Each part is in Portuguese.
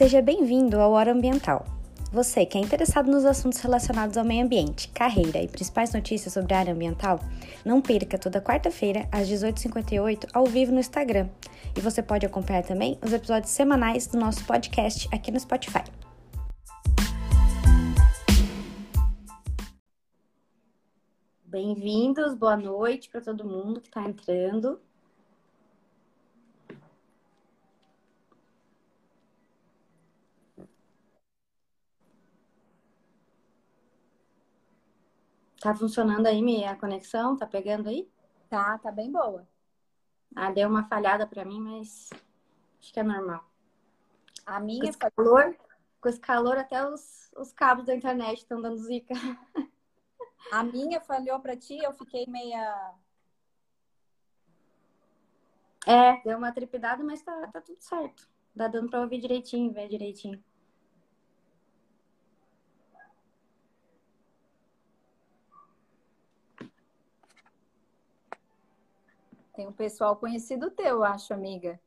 Seja bem-vindo ao Hora Ambiental. Você que é interessado nos assuntos relacionados ao meio ambiente, carreira e principais notícias sobre a área ambiental, não perca toda quarta-feira, às 18h58, ao vivo no Instagram. E você pode acompanhar também os episódios semanais do nosso podcast aqui no Spotify. Bem-vindos, boa noite para todo mundo que está entrando. Tá funcionando aí minha conexão? Tá pegando aí? Tá, tá bem boa. Ah, deu uma falhada para mim, mas acho que é normal. A minha com esse calor, com esse calor até os, os cabos da internet estão dando zica. A minha falhou para ti, eu fiquei meia É, deu uma tripidada, mas tá, tá tudo certo. Tá dando para ouvir direitinho, ver direitinho. Tem um pessoal conhecido teu, acho, amiga.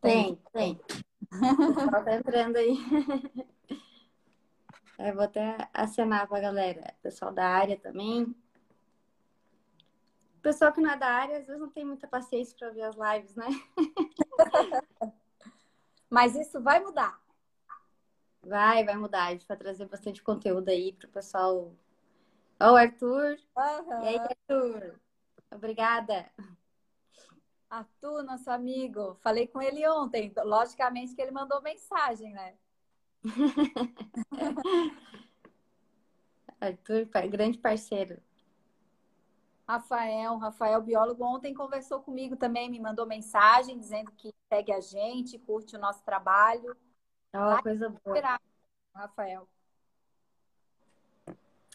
Tem, tem. O pessoal tá entrando aí. Eu vou até acenar pra galera. Pessoal da área também. Pessoal que não é da área, às vezes não tem muita paciência para ver as lives, né? Mas isso vai mudar. Vai, vai mudar. A gente vai trazer bastante conteúdo aí pro pessoal. Ó, o Arthur. Uhum. E aí, Arthur? Obrigada. Arthur, nosso amigo, falei com ele ontem. Logicamente que ele mandou mensagem, né? Arthur, grande parceiro. Rafael, Rafael, biólogo, ontem conversou comigo também, me mandou mensagem dizendo que segue a gente, curte o nosso trabalho. Oh, coisa boa. Rafael.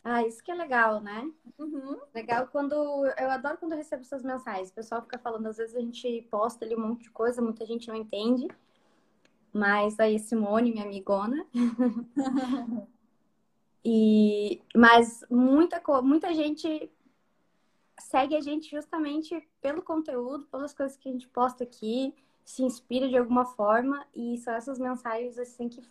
Ah, isso que é legal, né? Uhum. Legal quando. Eu adoro quando eu recebo essas mensagens. O pessoal fica falando, às vezes a gente posta ali um monte de coisa, muita gente não entende. Mas aí, Simone, minha amigona. e, mas muita, muita gente segue a gente justamente pelo conteúdo, pelas coisas que a gente posta aqui, se inspira de alguma forma. E são essas mensagens assim que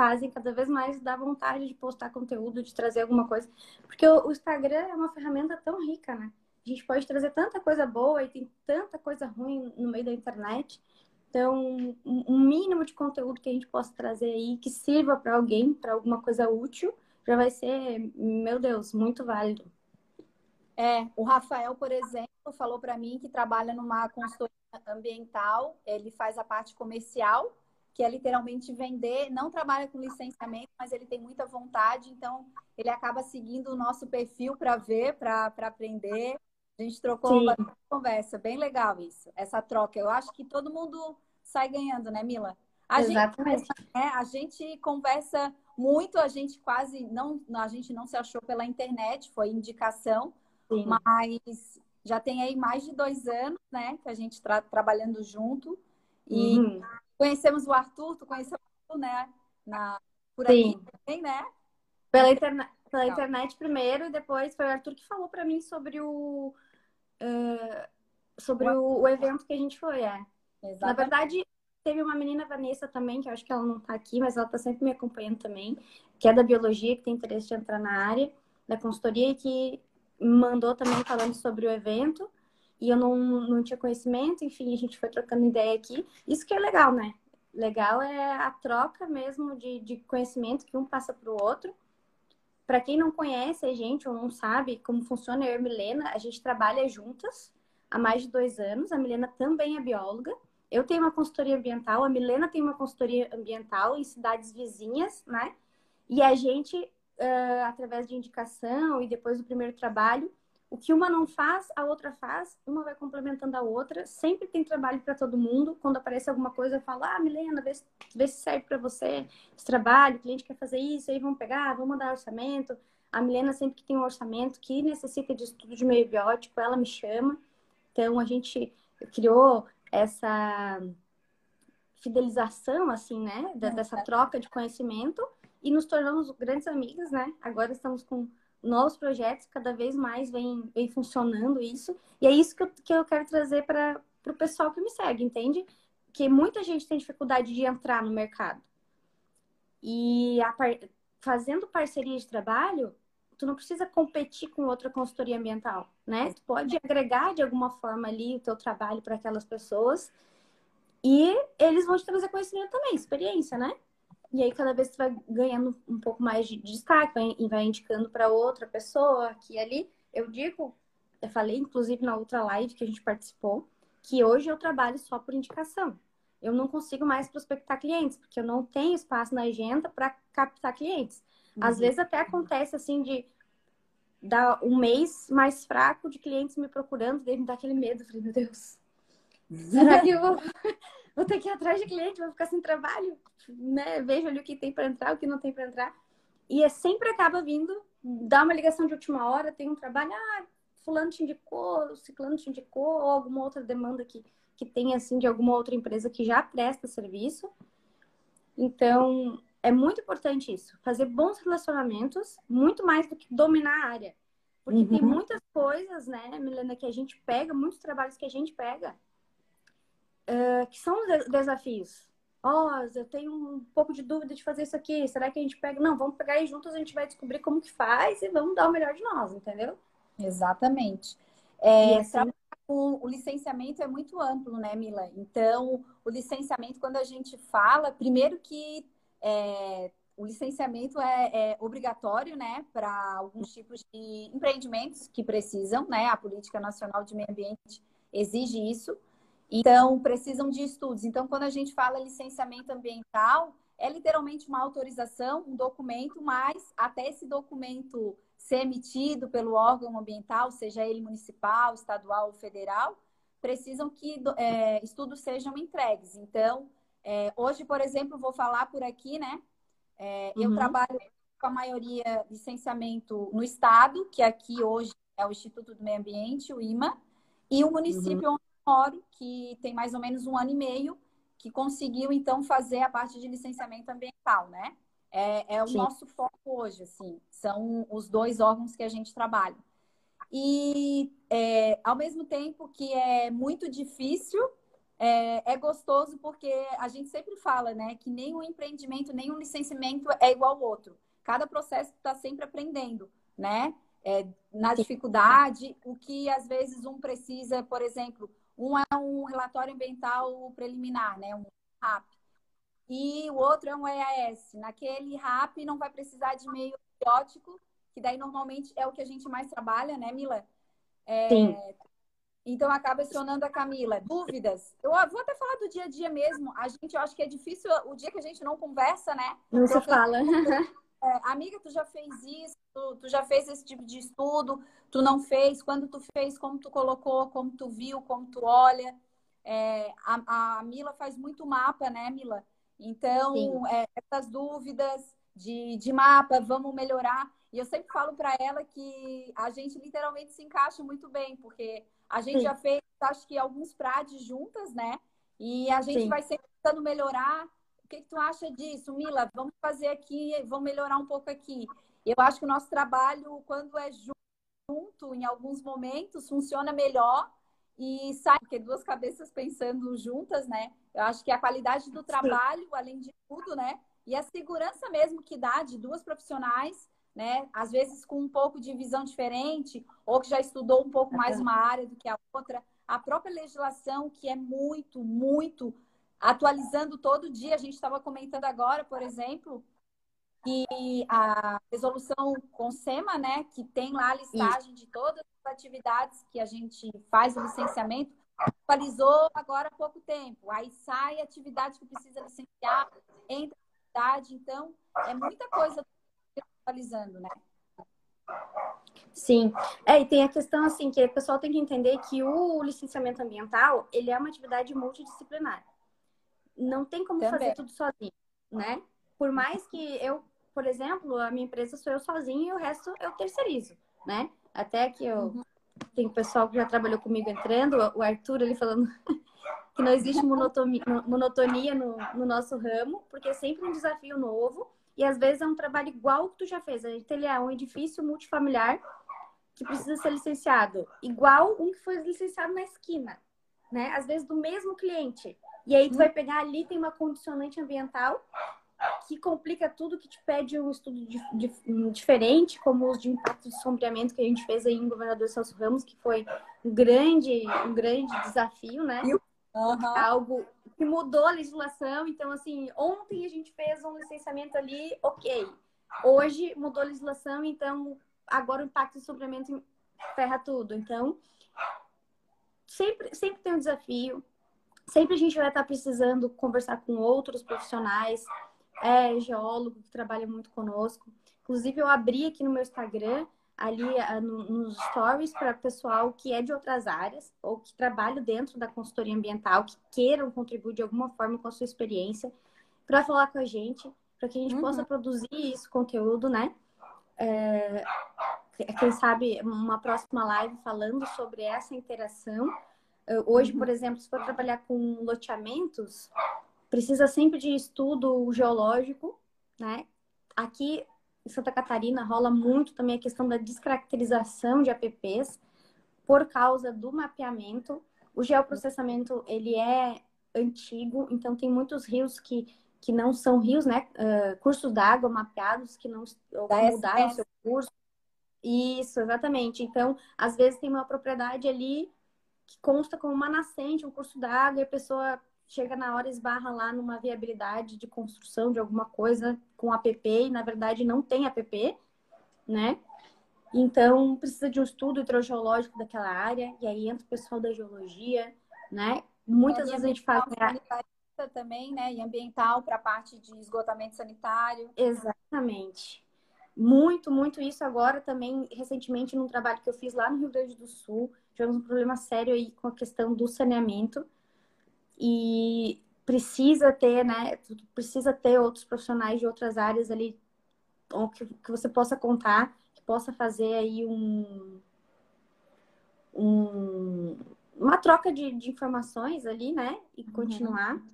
fazem cada vez mais dar vontade de postar conteúdo, de trazer alguma coisa. Porque o Instagram é uma ferramenta tão rica, né? A gente pode trazer tanta coisa boa e tem tanta coisa ruim no meio da internet. Então, um mínimo de conteúdo que a gente possa trazer aí que sirva para alguém, para alguma coisa útil, já vai ser, meu Deus, muito válido. É, o Rafael, por exemplo, falou para mim que trabalha numa consultoria ambiental, ele faz a parte comercial que é literalmente vender, não trabalha com licenciamento, mas ele tem muita vontade, então ele acaba seguindo o nosso perfil para ver, para aprender. A gente trocou uma conversa, bem legal isso, essa troca. Eu acho que todo mundo sai ganhando, né, Mila? A Exatamente. Gente, é, a gente conversa muito, a gente quase não, a gente não se achou pela internet, foi indicação, Sim. mas já tem aí mais de dois anos, né, que a gente está trabalhando junto. E uhum. Conhecemos o Arthur, tu conheceu o Arthur, né? Na, por Sim. aqui também, né? Pela, interna pela internet primeiro e depois foi o Arthur que falou para mim sobre o uh, sobre o, o, evento que a gente foi, é. Exatamente. Na verdade, teve uma menina, Vanessa, também, que eu acho que ela não tá aqui, mas ela tá sempre me acompanhando também, que é da biologia, que tem interesse de entrar na área da consultoria e que mandou também falando sobre o evento e eu não, não tinha conhecimento, enfim, a gente foi trocando ideia aqui. Isso que é legal, né? Legal é a troca mesmo de, de conhecimento que um passa para o outro. Para quem não conhece a gente ou não sabe como funciona, eu e a Milena, a gente trabalha juntas há mais de dois anos. A Milena também é bióloga. Eu tenho uma consultoria ambiental, a Milena tem uma consultoria ambiental em cidades vizinhas, né? E a gente, uh, através de indicação e depois do primeiro trabalho, o que uma não faz, a outra faz, uma vai complementando a outra. Sempre tem trabalho para todo mundo. Quando aparece alguma coisa, eu falo: Ah, Milena, vê se, vê se serve para você esse trabalho. O cliente quer fazer isso, aí vamos pegar, vamos mandar orçamento. A Milena, sempre que tem um orçamento que necessita de estudo de meio biótico, ela me chama. Então, a gente criou essa fidelização, assim, né? Dessa troca de conhecimento e nos tornamos grandes amigas, né? Agora estamos com novos projetos, cada vez mais vem, vem funcionando isso. E é isso que eu, que eu quero trazer para o pessoal que me segue, entende? Que muita gente tem dificuldade de entrar no mercado. E a, fazendo parceria de trabalho, tu não precisa competir com outra consultoria ambiental, né? Tu pode agregar de alguma forma ali o teu trabalho para aquelas pessoas e eles vão te trazer conhecimento também, experiência, né? E aí cada vez tu vai ganhando um pouco mais de destaque e vai indicando para outra pessoa aqui e ali. Eu digo, eu falei inclusive na outra live que a gente participou, que hoje eu trabalho só por indicação. Eu não consigo mais prospectar clientes, porque eu não tenho espaço na agenda para captar clientes. Uhum. Às vezes até acontece assim de dar um mês mais fraco de clientes me procurando, deve me dar aquele medo. Eu falei, meu Deus, será que eu vou, vou ter que ir atrás de cliente, vou ficar sem trabalho? Né? Vejo ali o que tem para entrar, o que não tem para entrar. E é, sempre acaba vindo, dá uma ligação de última hora, tem um trabalho, ah, fulano te indicou, ciclano te indicou, ou alguma outra demanda que, que tem, assim, de alguma outra empresa que já presta serviço. Então, é muito importante isso. Fazer bons relacionamentos, muito mais do que dominar a área. Porque uhum. tem muitas coisas, né, Milena, que a gente pega, muitos trabalhos que a gente pega, uh, que são desafios. Ó, oh, eu tenho um pouco de dúvida de fazer isso aqui. Será que a gente pega? Não, vamos pegar aí juntos, a gente vai descobrir como que faz e vamos dar o melhor de nós, entendeu? Exatamente. É, assim... o, o licenciamento é muito amplo, né, Mila? Então, o licenciamento, quando a gente fala, primeiro que é, o licenciamento é, é, obrigatório, né, para alguns tipos de empreendimentos que precisam, né? A Política Nacional de Meio Ambiente exige isso. Então, precisam de estudos. Então, quando a gente fala licenciamento ambiental, é literalmente uma autorização, um documento, mas até esse documento ser emitido pelo órgão ambiental, seja ele municipal, estadual ou federal, precisam que é, estudos sejam entregues. Então, é, hoje, por exemplo, vou falar por aqui, né? É, uhum. Eu trabalho com a maioria licenciamento no estado, que aqui hoje é o Instituto do Meio Ambiente, o IMA, e o município uhum. onde moro, que tem mais ou menos um ano e meio, que conseguiu então fazer a parte de licenciamento ambiental, né? É, é o Sim. nosso foco hoje, assim, são os dois órgãos que a gente trabalha. E é, ao mesmo tempo que é muito difícil, é, é, gostoso porque a gente sempre fala, né, que nenhum empreendimento, nenhum licenciamento é igual ao outro. Cada processo está sempre aprendendo, né? É, na dificuldade, o que às vezes um precisa, por exemplo, um é um relatório ambiental preliminar, né, um RAP e o outro é um EAS. Naquele RAP não vai precisar de meio biótico, que daí normalmente é o que a gente mais trabalha, né, Mila? É... Sim. Então acaba acionando a Camila. Dúvidas? Eu vou até falar do dia a dia mesmo. A gente, eu acho que é difícil o dia que a gente não conversa, né? Não se fala. É, amiga, tu já fez isso, tu, tu, já fez esse tipo de estudo, tu não fez, quando tu fez, como tu colocou, como tu viu, como tu olha. É, a, a Mila faz muito mapa, né, Mila? Então, é, essas dúvidas de, de mapa, vamos melhorar. E eu sempre falo para ela que a gente literalmente se encaixa muito bem, porque a gente Sim. já fez, acho que, alguns prades juntas, né? E a gente Sim. vai sempre tentando melhorar. O que, que, tu acha disso, Mila? Vamos fazer aqui, vamos melhorar um pouco aqui. Eu acho que o nosso trabalho, quando é junto, em alguns momentos, funciona melhor e sai, porque duas cabeças pensando juntas, né? Eu acho que a qualidade do trabalho, além de tudo, né? E a segurança mesmo que dá de duas profissionais, né? Às vezes com um pouco de visão diferente, ou que já estudou um pouco mais uma área do que a outra. A própria legislação, que é muito, muito atualizando todo dia. A gente estava comentando agora, por exemplo, que a resolução com SEMA, né, que tem lá a listagem Isso. de todas atividades que a gente faz o licenciamento, atualizou agora há pouco tempo. Aí sai atividade que precisa licenciar, entra atividade, então é muita coisa atualizando, né? Sim, é, e tem a questão assim, que o pessoal tem que entender que o licenciamento ambiental, ele é uma atividade multidisciplinar. Não tem como Também. fazer tudo sozinho, né? Por mais que eu, por exemplo, a minha empresa sou eu sozinha e o resto eu terceirizo, né? Até que eu uhum. tem pessoal que já trabalhou comigo entrando, o Arthur ali falando que não existe monotonia, monotonia no, no, nosso ramo, porque é sempre um desafio novo e às vezes é um trabalho igual que tu já fez. A gente é um edifício multifamiliar que precisa ser licenciado, igual um que foi licenciado na esquina, né? Às vezes do mesmo cliente. E aí tu vai pegar ali tem uma condicionante ambiental que complica tudo, que te pede um estudo de, de, diferente, como os de impacto de sombreamento que a gente fez aí em Governador Celso Ramos, que foi um grande, um grande desafio, né? Uhum. Algo que mudou a legislação. Então, assim, ontem a gente fez um licenciamento ali, ok. Hoje mudou a legislação, então agora o impacto de sombreamento ferra tudo. Então, sempre, sempre tem um desafio. Sempre a gente vai estar precisando conversar com outros profissionais, é geólogo que trabalha muito conosco. Inclusive, eu abri aqui no meu Instagram, ali nos stories, para pessoal que é de outras áreas ou que trabalha dentro da consultoria ambiental, que queiram contribuir de alguma forma com a sua experiência, para falar com a gente, para que a gente uhum. possa produzir esse conteúdo, né? É, quem sabe uma próxima live falando sobre essa interação. Hoje, por uhum. exemplo, se for trabalhar com loteamentos, precisa sempre de estudo geológico, né? Aqui em Santa Catarina rola muito também a questão da descaracterização de APPs por causa do mapeamento. O geoprocessamento, ele é antigo, então tem muitos rios que, que não são rios, né? Uh, cursos d'água mapeados que não mudaram seu curso. Isso, exatamente. Então, às vezes tem uma propriedade ali que consta como uma nascente, um curso d'água, e a pessoa chega na hora esbarra lá numa viabilidade de construção de alguma coisa com app e na verdade não tem app, né? Então precisa de um estudo hidrogeológico daquela área e aí entra o pessoal da geologia, né? Muitas é, vezes a gente faz também, né? E ambiental para a parte de esgotamento sanitário. Exatamente. Muito, muito isso agora também, recentemente, num trabalho que eu fiz lá no Rio Grande do Sul, tivemos um problema sério aí com a questão do saneamento e precisa ter, né? Precisa ter outros profissionais de outras áreas ali que, que você possa contar, que possa fazer aí um, um uma troca de, de, informações ali, né? E uhum. continuar. Uhum.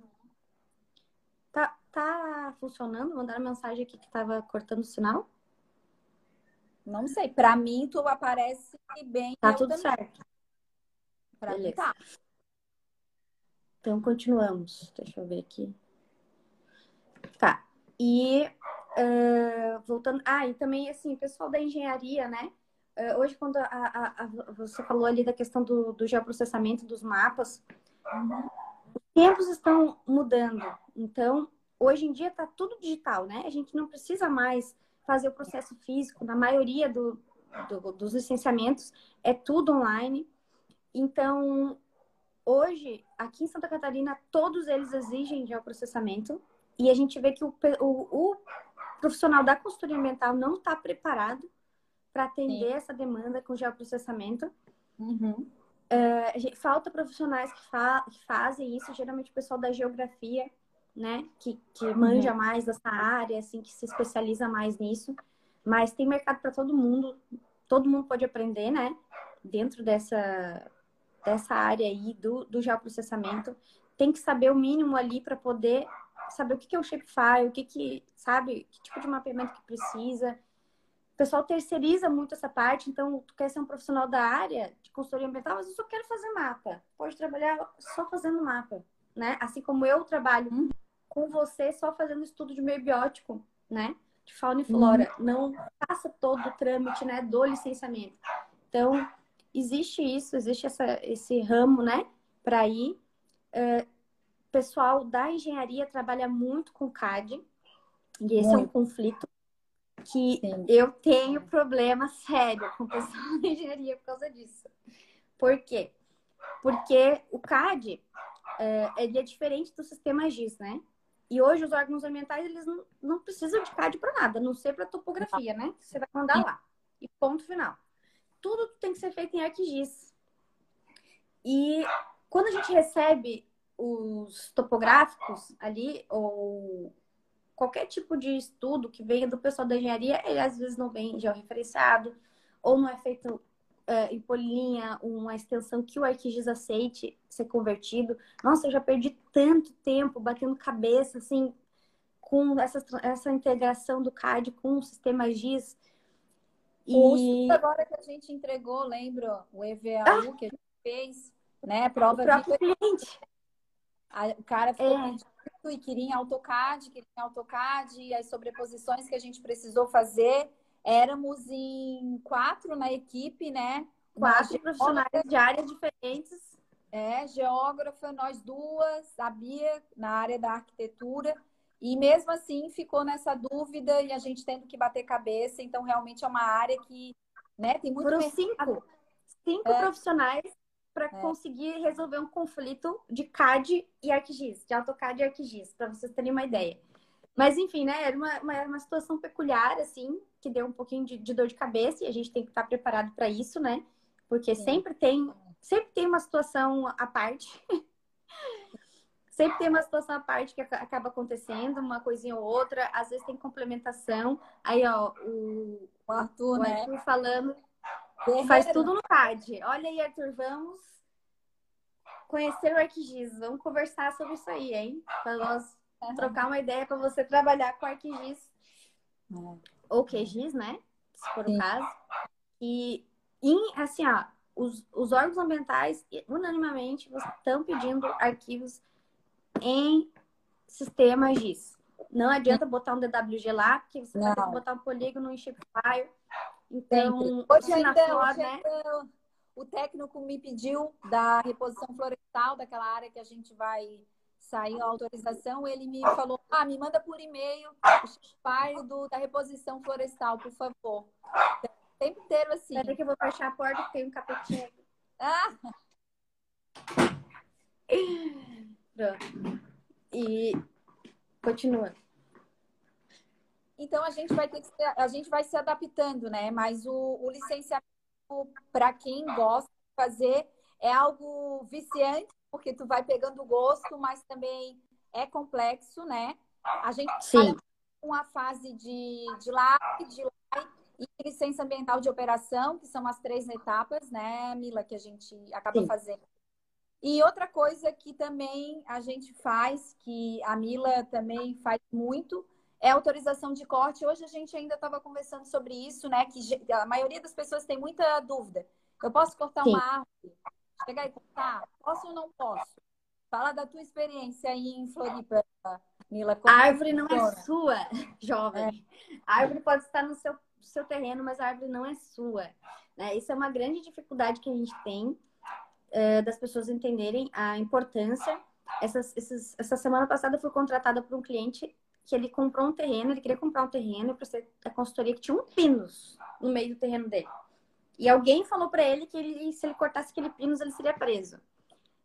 Tá, tá funcionando? Mandaram mensagem aqui que tava cortando o sinal? Não sei. Para mim, tu aparece bem. Tá tudo também. certo. Pra mim tá. Então, continuamos. Deixa eu ver aqui. Tá. E uh, voltando. Ah, e também, assim, pessoal da engenharia, né? Uh, hoje, quando a, a, a, você falou ali da questão do, do geoprocessamento dos mapas, uhum. os tempos estão mudando. Então, hoje em dia está tudo digital, né? A gente não precisa mais fazer o processo físico. Na maioria do, do, dos licenciamentos, é tudo online. Então, hoje, aqui em Santa Catarina, todos eles exigem geoprocessamento e a gente vê que o, o, o profissional da consultoria ambiental não está preparado para atender Sim. essa demanda com geoprocessamento. Uhum. Uh, falta profissionais que, fa que, fazem isso, geralmente o pessoal da geografia, né, que, que uhum. manja mais dessa área, assim, que se especializa mais nisso. Mas tem mercado para todo mundo, todo mundo pode aprender, né, dentro dessa dessa área aí do, do geoprocessamento, tem que saber o mínimo ali para poder saber o que, que é o shapefile, o que, que, sabe, que tipo de mapeamento que precisa. O pessoal terceiriza muito essa parte, então tu quer ser um profissional da área de consultoria ambiental, mas eu só quero fazer mapa. Pode trabalhar só fazendo mapa, né? Assim como eu trabalho uhum. Com você só fazendo estudo de meio biótico, né? De fauna e flora. Uhum. Não passa todo o trâmite, né, do licenciamento. Então, existe isso, existe essa, esse ramo, né, para ir. Uh, pessoal da engenharia trabalha muito com CAD, e esse muito. é um conflito que Sim. eu tenho problema sério com o pessoal da engenharia por causa disso. Por quê? Porque o CAD ele é diferente do sistema GIS, né? E hoje os órgãos ambientais eles não, não precisam de CAD para nada, a não ser para topografia, né? Você vai mandar lá. E ponto final tudo tem que ser feito em ArcGIS. E quando a gente recebe os topográficos ali, ou qualquer tipo de estudo que venha do pessoal da engenharia, ele às vezes não vem georreferenciado, ou não é feito uh, em polilinha uma extensão que o ArcGIS aceite ser convertido. Nossa, eu já perdi tanto tempo batendo cabeça, assim, com essa, essa integração do CAD com o sistema GIS e agora que a gente entregou, lembro, o EVAU ah. que a gente fez, né? Prova o de cliente. o cara ficou é. e queria em AutoCAD, queria em AutoCAD, e as sobreposições que a gente precisou fazer. Éramos em quatro na equipe, né? Quatro profissionais de áreas diferentes. É, geógrafa, nós duas, a Bia na área da arquitetura. E mesmo assim ficou nessa dúvida e a gente tendo que bater cabeça. Então, realmente é uma área que né, tem muito. Foram cinco, cinco é. profissionais para é. conseguir resolver um conflito de CAD e ArcGIS, de AutoCAD e ArcGIS, para vocês terem uma ideia. Mas, enfim, né, era uma, uma, uma, situação peculiar, assim, que deu um pouquinho de, de dor de cabeça e a gente tem que estar preparado para isso, né? Porque Sim. sempre tem, sempre tem uma situação à parte. sempre tem uma situação à parte que acaba acontecendo, uma coisinha ou outra, às vezes tem complementação. Aí, ó, o, o Arthur, o né? Arthur falando Faz tudo no CAD. Olha aí, Arthur, vamos conhecer o ArcGIS. Vamos conversar sobre isso aí, hein? Para nós. Trocar uma ideia para você trabalhar com ArcGIS. Uhum. Ou QGIS, né? Se for Sim. o caso. E, em, assim, ó, os, os órgãos ambientais, unanimamente, estão pedindo arquivos em sistema GIS. Não adianta botar um DWG lá, porque você não. vai ter que botar um polígono em Shapefile. Então, hoje ainda, hoje né? ainda o técnico me pediu da reposição florestal, daquela área que a gente vai sair a autorização, ele me falou, ah, me manda por e-mail o file do, da reposição florestal, por favor. O tempo inteiro assim. Espera que eu vou fechar a porta que tem um capetinho. Ah! Pronto. E continua. Então a gente vai ter que ser, a gente vai se adaptando, né? Mas o, o licenciamento para quem gosta de fazer é algo viciante, porque tu vai pegando gosto, mas também é complexo, né? A gente Sim. com a fase de, de LAC, de LAI e licença ambiental de operação, que são as três etapas, né, Mila, que a gente acaba Sim. fazendo. E outra coisa que também a gente faz, que a Mila também faz muito, é autorização de corte. Hoje a gente ainda estava conversando sobre isso, né? Que a maioria das pessoas tem muita dúvida. Eu posso cortar Sim. uma árvore? Chegar e cortar? Posso ou não posso? Fala da tua experiência aí em Floripa, Mila. A árvore não é sua, jovem. É. A árvore pode estar no seu, seu terreno, mas a árvore não é sua. Né? Isso é uma grande dificuldade que a gente tem uh, das pessoas entenderem a importância. Essas, essas, essa semana passada eu fui contratada por um cliente que ele comprou um terreno, ele queria comprar um terreno para ser a consultoria que tinha um pinus no meio do terreno dele. E alguém falou para ele que ele, se ele cortasse aquele pinus, ele seria preso.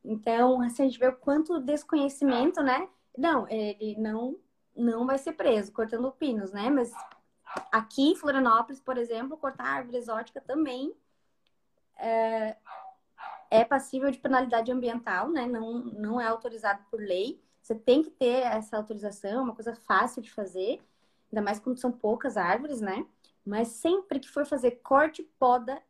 Então, assim, a gente vê o quanto desconhecimento, né? Não, ele não, não vai ser preso cortando pinos, né? Mas aqui em Florianópolis, por exemplo, cortar árvore exótica também é, é passível de penalidade ambiental, né? Não, não é autorizado por lei. Você tem que ter essa autorização, é uma coisa fácil de fazer, ainda mais quando são poucas árvores, né? Mas sempre que for fazer corte poda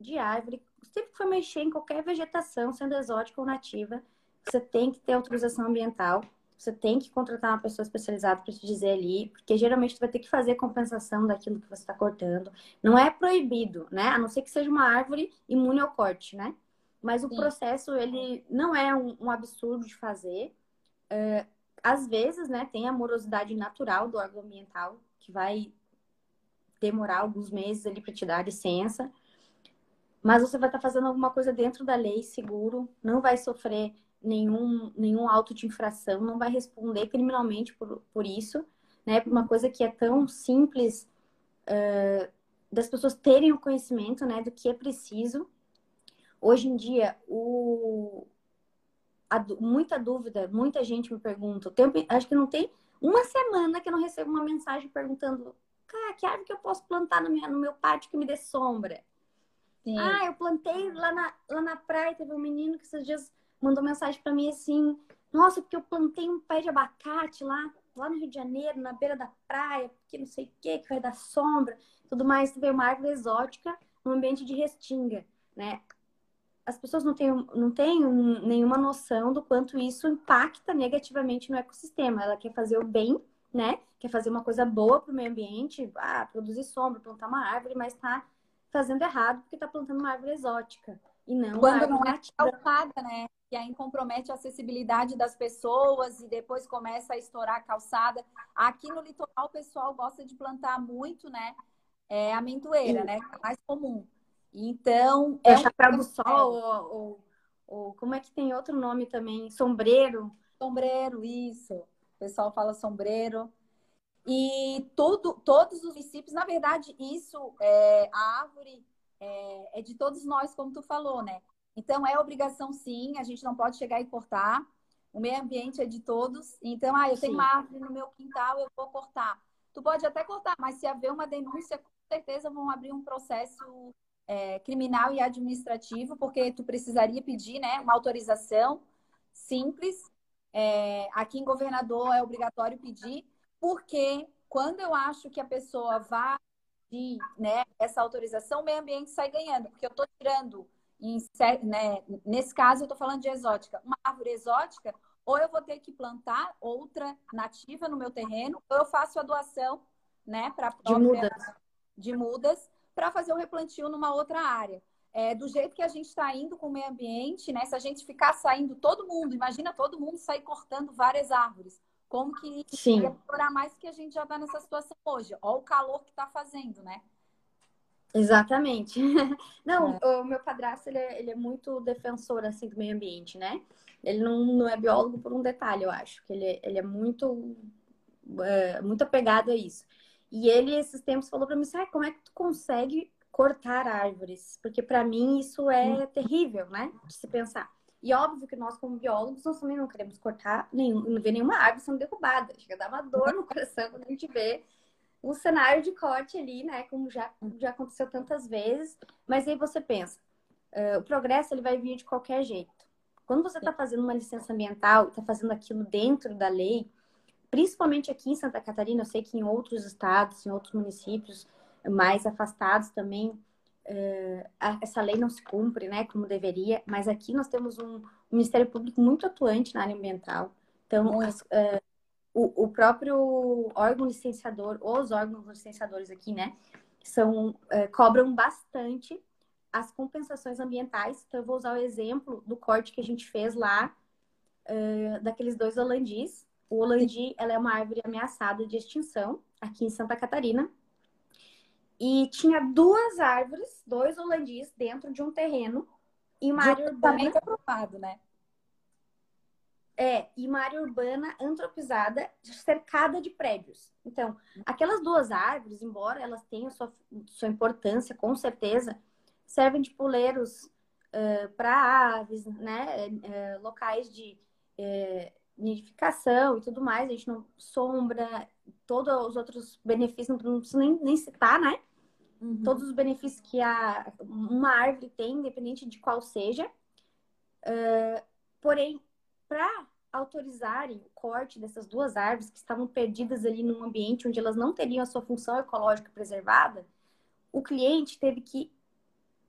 de árvore, sempre que for mexer em qualquer vegetação, sendo exótica ou nativa, você tem que ter autorização ambiental. Você tem que contratar uma pessoa especializada para te dizer ali, porque geralmente você vai ter que fazer compensação daquilo que você está cortando. Não é proibido, né? A não ser que seja uma árvore imune ao corte, né? Mas o Sim. processo, ele não é um, um absurdo de fazer. Uh, às vezes, né, tem a morosidade natural do órgão ambiental, que vai demorar alguns meses ali para te dar licença. Mas você vai estar tá fazendo alguma coisa dentro da lei, seguro, não vai sofrer nenhum, nenhum auto de infração, não vai responder criminalmente por, por isso, né? Por uma coisa que é tão simples uh, das pessoas terem o conhecimento, né, do que é preciso. Hoje em dia, o, muita dúvida, muita gente me pergunta. Tempo, acho que não tem uma semana que eu não recebo uma mensagem perguntando: cara, que árvore que eu posso plantar no meu, no meu pátio que me dê sombra? Sim. Ah, eu plantei lá na, lá na praia. Teve um menino que esses dias mandou mensagem para mim assim: Nossa, porque eu plantei um pé de abacate lá, lá no Rio de Janeiro, na beira da praia, porque não sei o que, que vai dar sombra, tudo mais. Veio uma árvore exótica no ambiente de restinga, né? as pessoas não têm, não têm nenhuma noção do quanto isso impacta negativamente no ecossistema. Ela quer fazer o bem, né? Quer fazer uma coisa boa para o meio ambiente, ah, produzir sombra, plantar uma árvore, mas está fazendo errado porque está plantando uma árvore exótica. e não quando não é calçada, né? E aí compromete a acessibilidade das pessoas e depois começa a estourar a calçada. Aqui no litoral o pessoal gosta de plantar muito, né? É amendoeira, Sim. né? É mais comum. Então. É, é chapéu do sol, ou, ou, ou, como é que tem outro nome também? Sombreiro. Sombreiro, isso. Pessoal fala sombreiro. E todo, todos os municípios, na verdade, isso, é, a árvore é, é de todos nós, como tu falou, né? Então, é obrigação sim, a gente não pode chegar e cortar. O meio ambiente é de todos. Então, ah, eu tenho sim. uma árvore no meu quintal, eu vou cortar. Tu pode até cortar, mas se haver uma denúncia, com certeza vão abrir um processo é, criminal e administrativo, porque tu precisaria pedir né, uma autorização simples. É, aqui em governador é obrigatório pedir, porque quando eu acho que a pessoa vai pedir né, essa autorização, o meio ambiente sai ganhando, porque eu estou tirando em, né, nesse caso, eu estou falando de exótica. Uma árvore exótica, ou eu vou ter que plantar outra nativa no meu terreno, ou eu faço a doação né, para de mudas, de mudas para fazer o replantio numa outra área. É, do jeito que a gente está indo com o meio ambiente, né? Se a gente ficar saindo todo mundo, imagina todo mundo sair cortando várias árvores. Como que Sim. ia piorar mais que a gente já está nessa situação hoje? Olha o calor que está fazendo, né? Exatamente. Não, é. o meu padrasto, ele é, ele é, muito defensor, assim, do meio ambiente, né? Ele não, não é biólogo por um detalhe, eu acho. que Ele, é, ele é muito, é, muito apegado a isso. E ele, esses tempos, falou para mim assim, ah, como é que tu consegue cortar árvores? Porque para mim isso é terrível, né? De se pensar. E óbvio que nós, como biólogos, nós também não queremos cortar, nenhum, não ver nenhuma árvore sendo derrubada. Chega a dar uma dor no coração quando a gente vê um cenário de corte ali, né? Como já, já aconteceu tantas vezes. Mas aí você pensa, uh, o progresso ele vai vir de qualquer jeito. Quando você está fazendo uma licença ambiental, está fazendo aquilo dentro da lei, principalmente aqui em Santa Catarina, eu sei que em outros estados, em outros municípios mais afastados também, uh, essa lei não se cumpre, né? Como deveria. Mas aqui nós temos um, um Ministério Público muito atuante na área ambiental. Então, as, uh, o, o próprio órgão licenciador, os órgãos licenciadores aqui, né, são, é, cobram bastante as compensações ambientais. Então, eu vou usar o exemplo do corte que a gente fez lá, uh, daqueles dois holandis. O holandi, ela é uma árvore ameaçada de extinção aqui em Santa Catarina. E tinha duas árvores, dois holandis, dentro de um terreno em uma área urbana. aprovado, né? É, e uma área urbana antropizada, cercada de prédios. Então, aquelas duas árvores, embora elas tenham sua, sua importância, com certeza, servem de puleiros uh, para aves, né? Uh, locais de uh, nidificação e tudo mais. A gente não sombra, todos os outros benefícios, não preciso nem, nem citar, né? Uhum. Todos os benefícios que a, uma árvore tem, independente de qual seja. porém, para autorizarem o corte dessas duas árvores que estavam perdidas ali num ambiente onde elas não teriam a sua função ecológica preservada, o cliente teve que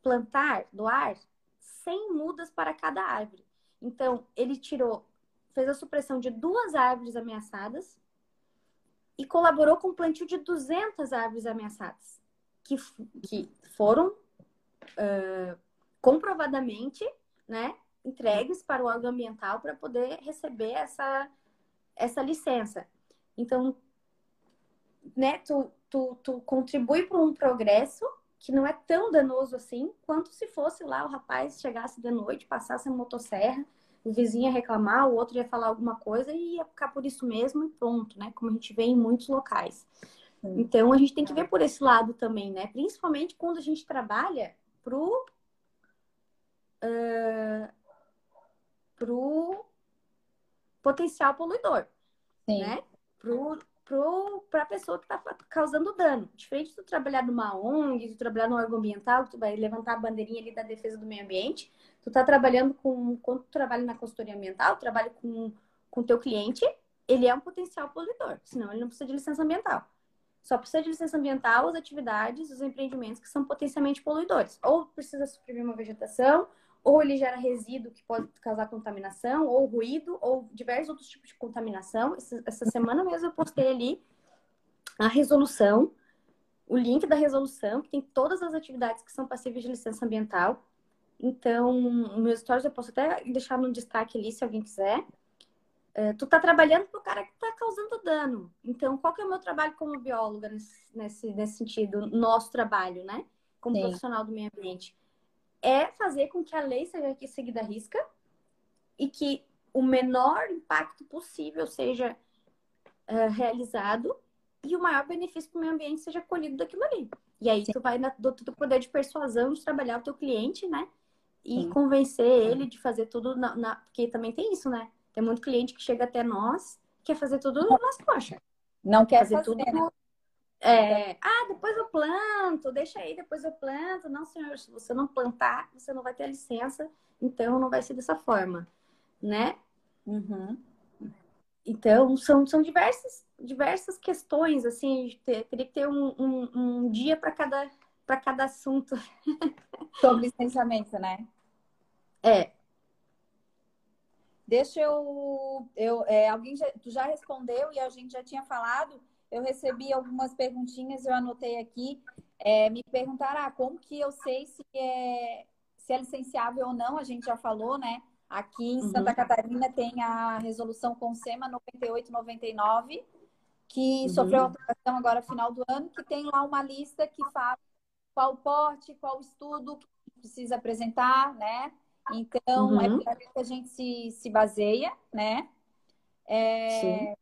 plantar, doar 100 mudas para cada árvore. Então, ele tirou, fez a supressão de duas árvores ameaçadas e colaborou com o plantio de 200 árvores ameaçadas, que, que foram uh, comprovadamente, né, entregues para o órgão ambiental para poder receber essa, essa licença. Então, né, tu, tu, tu contribui para um progresso que não é tão danoso assim quanto se fosse lá o rapaz chegasse de noite, passasse a motosserra, o vizinho ia reclamar, o outro ia falar alguma coisa e ia ficar por isso mesmo e pronto, né? Como a gente vê em muitos locais. Então a gente tem que ver por esse lado também, né? Principalmente quando a gente trabalha pro uh, pro potencial poluidor, Sim. né? Pro, pro, pra pessoa que está causando dano. Diferente de tu trabalhar numa ONG, de trabalhar no órgão ambiental, que tu vai levantar a bandeirinha ali da defesa do meio ambiente, tu tá trabalhando com, quando tu trabalha na consultoria ambiental, trabalha com com teu cliente, ele é um potencial poluidor, senão ele não precisa de licença ambiental. Só precisa de licença ambiental as atividades, os empreendimentos que são potencialmente poluidores. Ou precisa suprimir uma vegetação, ou ele gera resíduo que pode causar contaminação, ou ruído, ou diversos outros tipos de contaminação. Essa semana mesmo eu postei ali a resolução, o link da resolução, que tem todas as atividades que são passíveis de licença ambiental. Então, meus stories eu posso até deixar no destaque ali, se alguém quiser. É, tu tá trabalhando pro cara que tá causando dano. Então, qual que é o meu trabalho como bióloga nesse, nesse, nesse sentido? Nosso trabalho, né? Como Sim. profissional do meio ambiente. É fazer com que a lei seja seguida à risca e que o menor impacto possível seja uh, realizado e o maior benefício para o meio ambiente seja colhido daquilo ali. E aí Sim. tu vai na, do, do poder de persuasão de trabalhar o teu cliente, né? E Sim. convencer ele de fazer tudo na, na, Porque também tem isso, né? Tem muito cliente que chega até nós, quer fazer tudo nas coxas. Não quer fazer, fazer tudo. Né? É, ah, depois eu planto, deixa aí, depois eu planto. Não, senhor, se você não plantar, você não vai ter licença, então não vai ser dessa forma, né? Uhum. Então, são, são diversas, diversas questões, assim, ter, teria que ter um, um, um dia para cada, cada assunto. Sobre licenciamento, né? É, Deixa eu. eu é, alguém já, tu já respondeu e a gente já tinha falado. Eu recebi algumas perguntinhas, eu anotei aqui. É, me perguntaram ah, como que eu sei se é, se é licenciável ou não, a gente já falou, né? Aqui em Santa uhum. Catarina tem a resolução Consema 9899, que uhum. sofreu alteração agora no final do ano, que tem lá uma lista que fala qual porte, qual estudo que precisa apresentar, né? Então, é uhum. é por que a gente se, se baseia, né? É,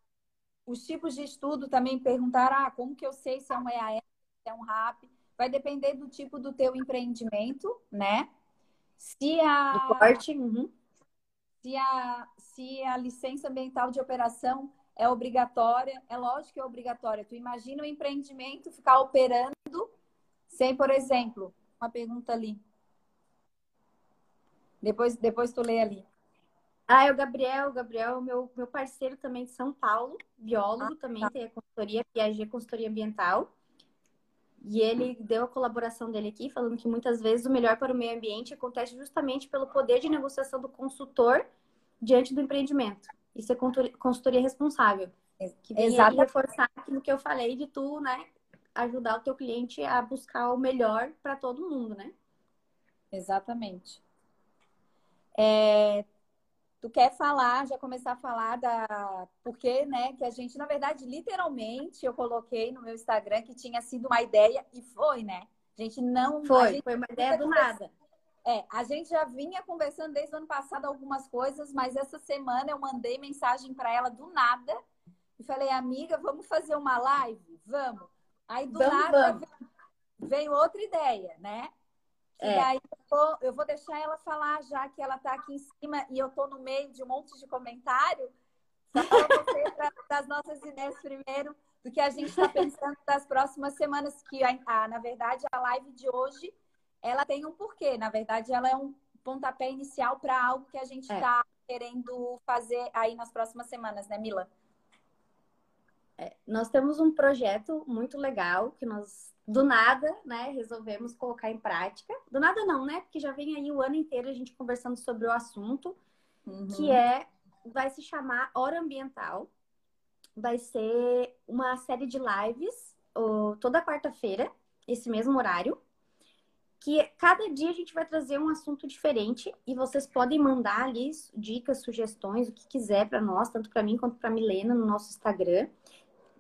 os tipos de estudo também perguntaram, ah, como que eu sei se é um EAS, se é um RAP? Vai depender do tipo do teu empreendimento, né? Se a... Do porte, uhum. se, a, se a licença ambiental de operação é obrigatória, é lógico que é obrigatória. Tu imagina o empreendimento ficar operando sem, por exemplo, uma pergunta ali, depois, depois tu lê ali. Ah, é o Gabriel. O Gabriel, meu, meu parceiro também de São Paulo, biólogo, ah, também tá. tem a consultoria, Piaget Consultoria Ambiental. E ele deu a colaboração dele aqui, falando que muitas vezes o melhor para o meio ambiente acontece justamente pelo poder de negociação do consultor diante do empreendimento. Isso é consultoria responsável. Que vem reforçar aquilo que eu falei de tu, né? Ajudar o teu cliente a buscar o melhor para todo mundo, né? Exatamente. É, tu quer falar, já começar a falar da. Porque, né, que a gente, na verdade, literalmente, eu coloquei no meu Instagram que tinha sido uma ideia e foi, né? A gente não. Foi, gente foi uma ideia do nada. É, a gente já vinha conversando desde o ano passado algumas coisas, mas essa semana eu mandei mensagem para ela do nada e falei, amiga, vamos fazer uma live? Vamos. Aí do vamos, nada vamos. veio outra ideia, né? É. E aí eu vou, eu vou, deixar ela falar, já que ela está aqui em cima e eu estou no meio de um monte de comentário. Você pra, das nossas ideias primeiro, do que a gente está pensando das próximas semanas, que a, a, na verdade a live de hoje ela tem um porquê. Na verdade, ela é um pontapé inicial para algo que a gente está é. querendo fazer aí nas próximas semanas, né, Mila? É, nós temos um projeto muito legal que nós do nada, né, resolvemos colocar em prática. Do nada não, né? Porque já vem aí o ano inteiro a gente conversando sobre o assunto, uhum. que é vai se chamar Hora Ambiental. Vai ser uma série de lives ou, toda quarta-feira, esse mesmo horário. Que cada dia a gente vai trazer um assunto diferente e vocês podem mandar ali dicas, sugestões, o que quiser para nós, tanto para mim quanto para Milena no nosso Instagram.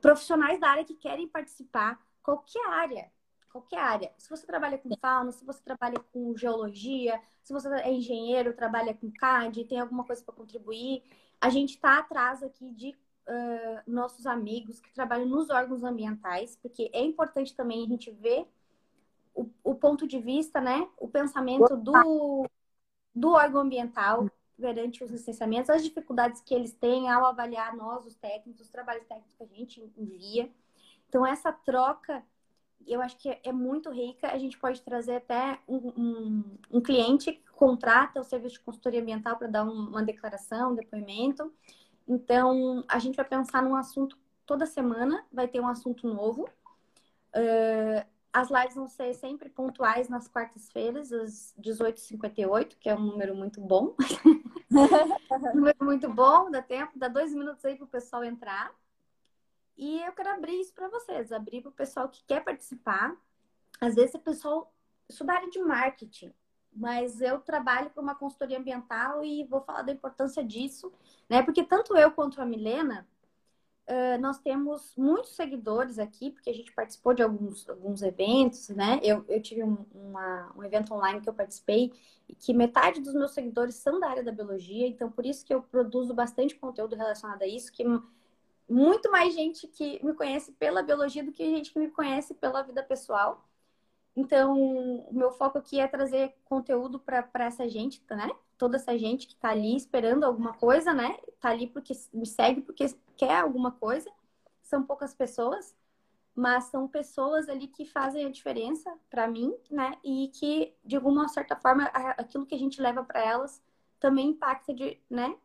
Profissionais da área que querem participar, qualquer área. Qualquer área. Se você trabalha com fauna, se você trabalha com geologia, se você é engenheiro, trabalha com CAD, tem alguma coisa para contribuir, a gente está atrás aqui de uh, nossos amigos que trabalham nos órgãos ambientais, porque é importante também a gente ver o, o ponto de vista, né? O pensamento do, do órgão ambiental perante os licenciamentos, as dificuldades que eles têm ao avaliar nós, os técnicos, os trabalhos técnicos que a gente envia. Então, essa troca, eu acho que é muito rica. A gente pode trazer até um, um, um cliente que contrata o serviço de consultoria ambiental para dar uma declaração, um depoimento. Então, a gente vai pensar num assunto toda semana, vai ter um assunto novo. Uh, as lives vão ser sempre pontuais nas quartas-feiras, às 18h58, que é um número muito bom. um número muito bom, dá tempo, dá dois minutos aí para o pessoal entrar. E eu quero abrir isso para vocês, abrir para o pessoal que quer participar. Às vezes o pessoal estudar área de marketing, mas eu trabalho para uma consultoria ambiental e vou falar da importância disso, né? Porque tanto eu quanto a Milena, uh, nós temos muitos seguidores aqui, porque a gente participou de alguns, alguns eventos, né? Eu, eu tive um, uma, um evento online que eu participei que metade dos meus seguidores são da área da biologia, então por isso que eu produzo bastante conteúdo relacionado a isso, que muito mais gente que me conhece pela biologia do que gente que me conhece pela vida pessoal. Então, o meu foco aqui é trazer conteúdo para essa gente, né? Toda essa gente que está ali esperando alguma coisa, né? Está ali porque me segue porque quer alguma coisa. São poucas pessoas, mas são pessoas ali que fazem a diferença para mim, né? E que, de alguma certa forma, aquilo que a gente leva para elas também impacta, de, né?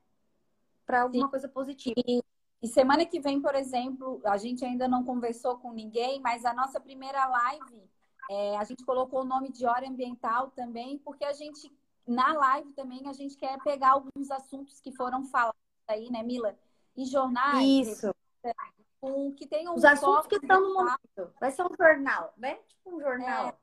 Para alguma Sim. coisa positiva. E, e semana que vem, por exemplo, a gente ainda não conversou com ninguém, mas a nossa primeira live é, a gente colocou o nome de hora ambiental também, porque a gente, na live também, a gente quer pegar alguns assuntos que foram falados aí, né, Mila? Em jornais. Isso. Com, que tem um Os assuntos que estão no momento. Vai ser um jornal, né? Tipo um jornal.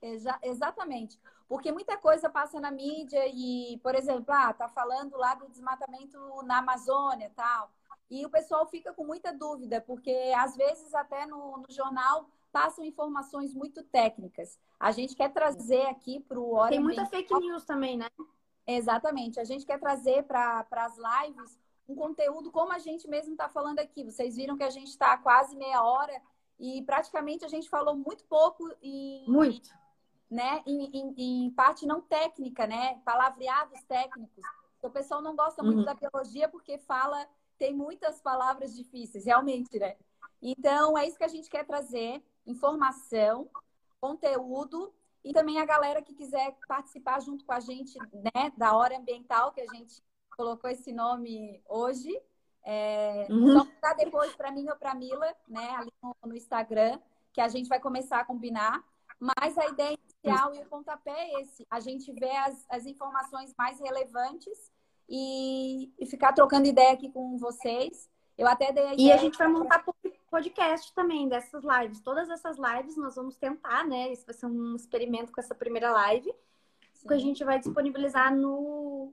É, exa exatamente. Porque muita coisa passa na mídia e, por exemplo, ah, tá falando lá do desmatamento na Amazônia tal. E o pessoal fica com muita dúvida, porque às vezes até no, no jornal passam informações muito técnicas. A gente quer trazer aqui para o Tem muita fake news também, né? Exatamente. A gente quer trazer para as lives um conteúdo como a gente mesmo está falando aqui. Vocês viram que a gente está quase meia hora e praticamente a gente falou muito pouco e muito, né? Em, em, em, parte não técnica, né? Palavreados técnicos. O pessoal não gosta muito uhum. da biologia porque fala tem muitas palavras difíceis, realmente, né? Então é isso que a gente quer trazer informação, conteúdo e também a galera que quiser participar junto com a gente, né, da Hora Ambiental, que a gente colocou esse nome hoje. É, uhum. Só mandar depois para mim ou para Mila, né, ali no, no, Instagram, que a gente vai começar a combinar. Mas a ideia inicial e o pontapé é esse: a gente vê as, as informações mais relevantes e, e ficar trocando ideia aqui com vocês. Eu até dei a. E a gente vai montar podcast também dessas lives. Todas essas lives nós vamos tentar, né? Isso vai ser um experimento com essa primeira live. Sim. Que a gente vai disponibilizar no.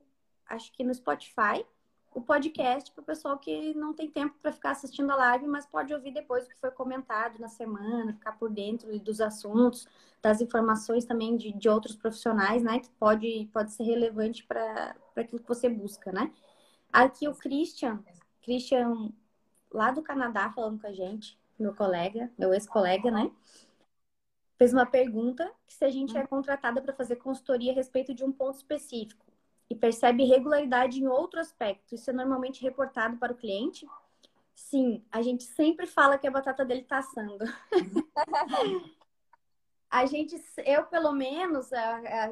Acho que no Spotify. O podcast para o pessoal que não tem tempo para ficar assistindo a live, mas pode ouvir depois o que foi comentado na semana, ficar por dentro dos assuntos, das informações também de, de outros profissionais, né? Que pode, pode ser relevante para aquilo que você busca, né? Aqui o Christian, Christian lá do Canadá falando com a gente, meu colega, meu ex-colega, né? Fez uma pergunta que se a gente é contratada para fazer consultoria a respeito de um ponto específico e percebe irregularidade em outro aspecto, isso é normalmente reportado para o cliente? Sim, a gente sempre fala que a batata dele está assando. a gente, eu pelo menos,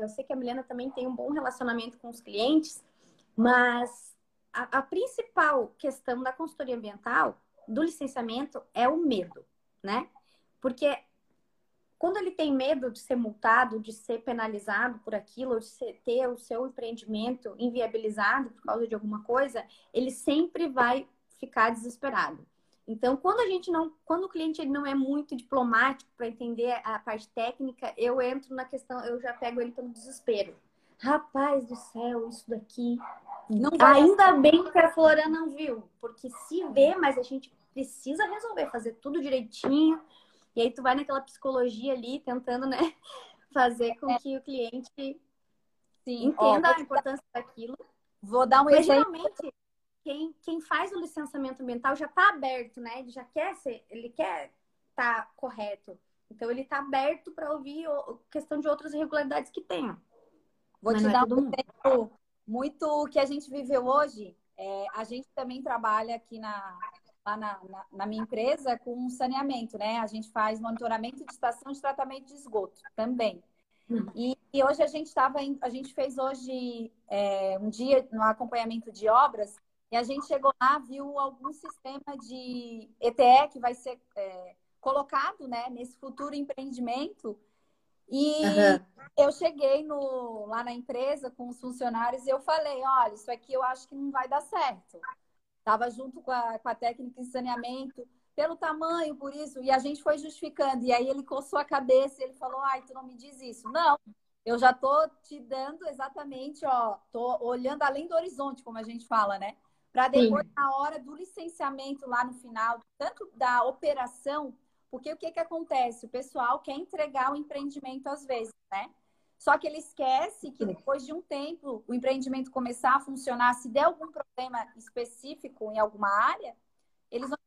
eu sei que a Milena também tem um bom relacionamento com os clientes, mas a, a principal questão da consultoria ambiental, do licenciamento, é o medo, né? Porque quando ele tem medo de ser multado, de ser penalizado por aquilo, ou de ser, ter o seu empreendimento inviabilizado por causa de alguma coisa, ele sempre vai ficar desesperado. Então, quando a gente não, quando o cliente ele não é muito diplomático para entender a parte técnica, eu entro na questão, eu já pego ele pelo desespero. Rapaz do céu, isso daqui não Ainda bem que a Flora não viu, porque se vê, mas a gente precisa resolver, fazer tudo direitinho. E aí tu vai naquela psicologia ali, tentando, né, fazer com é. que o cliente Sim. entenda Ó, a importância dar... daquilo. Vou dar um mas, exemplo. Geralmente, quem, quem faz o licenciamento ambiental já está aberto, né? Ele já quer ser, ele quer estar tá correto. Então ele está aberto para ouvir o, questão de outras irregularidades que tenham. Vou mas te é dar um exemplo muito que a gente viveu hoje. É, a gente também trabalha aqui na, lá na, na, na, minha empresa com saneamento, né? A gente faz monitoramento de estação de tratamento de esgoto também. Uhum. E, e, hoje a gente estava, a gente fez hoje é, um dia no acompanhamento de obras e a gente chegou lá, viu algum sistema de ETE que vai ser é, colocado, né, nesse futuro empreendimento e uhum. eu cheguei no, lá na empresa com os funcionários e eu falei, olha, isso aqui eu acho que não vai dar certo. Estava junto com a, com a técnica de saneamento, pelo tamanho, por isso, e a gente foi justificando. E aí ele coçou a cabeça e ele falou, ai, tu não me diz isso. Não, eu já tô te dando exatamente, ó, tô olhando além do horizonte, como a gente fala, né? Para depois, Sim. na hora do licenciamento lá no final, tanto da operação, porque o que que acontece? O pessoal quer entregar o empreendimento às vezes, né? Só que ele esquece que depois de um tempo o empreendimento começar a funcionar, se der algum problema específico em alguma área, eles vão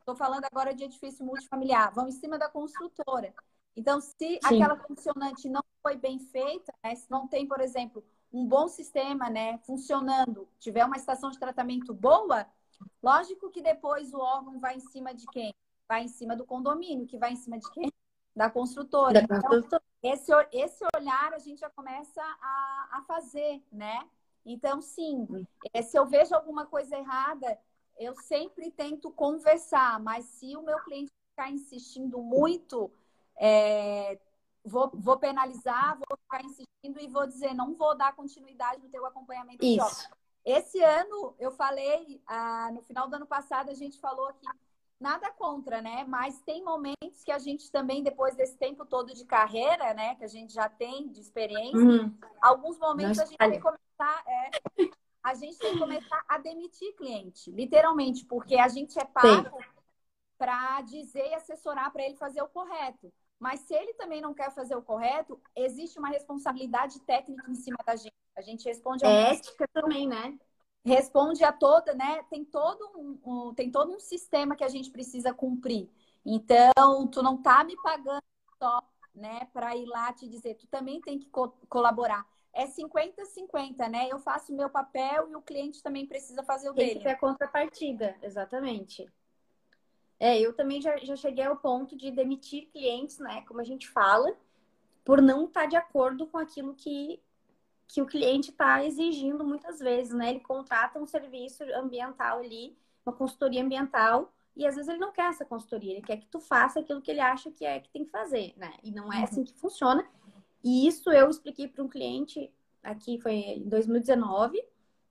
estou falando agora de edifício multifamiliar, vão em cima da construtora. Então, se Sim. aquela funcionante não foi bem feita, né, se não tem, por exemplo, um bom sistema né, funcionando, tiver uma estação de tratamento boa, lógico que depois o órgão vai em cima de quem? Vai em cima do condomínio, que vai em cima de quem? Da construtora. Da então, esse, esse olhar a gente já começa a, a fazer, né? Então, sim, é, se eu vejo alguma coisa errada, eu sempre tento conversar, mas se o meu cliente ficar insistindo muito, é, vou, vou penalizar, vou ficar insistindo e vou dizer, não vou dar continuidade no teu acompanhamento Isso. Esse ano, eu falei, ah, no final do ano passado, a gente falou que nada contra, né? Mas tem momentos que a gente também, depois desse tempo todo de carreira, né? Que a gente já tem de experiência, uhum. alguns momentos Nossa, a gente tem que começar, é, a gente tem que começar a demitir cliente, literalmente, porque a gente é pago para dizer e assessorar para ele fazer o correto. Mas se ele também não quer fazer o correto, existe uma responsabilidade técnica em cima da gente. A gente responde a é ética também, né? Responde a toda, né? Tem todo um, um, tem todo um sistema que a gente precisa cumprir. Então, tu não tá me pagando só, né, para ir lá te dizer, tu também tem que co colaborar. É 50-50, né? Eu faço o meu papel e o cliente também precisa fazer o tem dele. Tem que ter a contrapartida, exatamente. É, eu também já, já cheguei ao ponto de demitir clientes, né? Como a gente fala, por não estar tá de acordo com aquilo que, que o cliente está exigindo muitas vezes, né? Ele contrata um serviço ambiental ali, uma consultoria ambiental, e às vezes ele não quer essa consultoria, ele quer que tu faça aquilo que ele acha que é que tem que fazer, né? E não é uhum. assim que funciona. E isso eu expliquei para um cliente aqui foi em 2019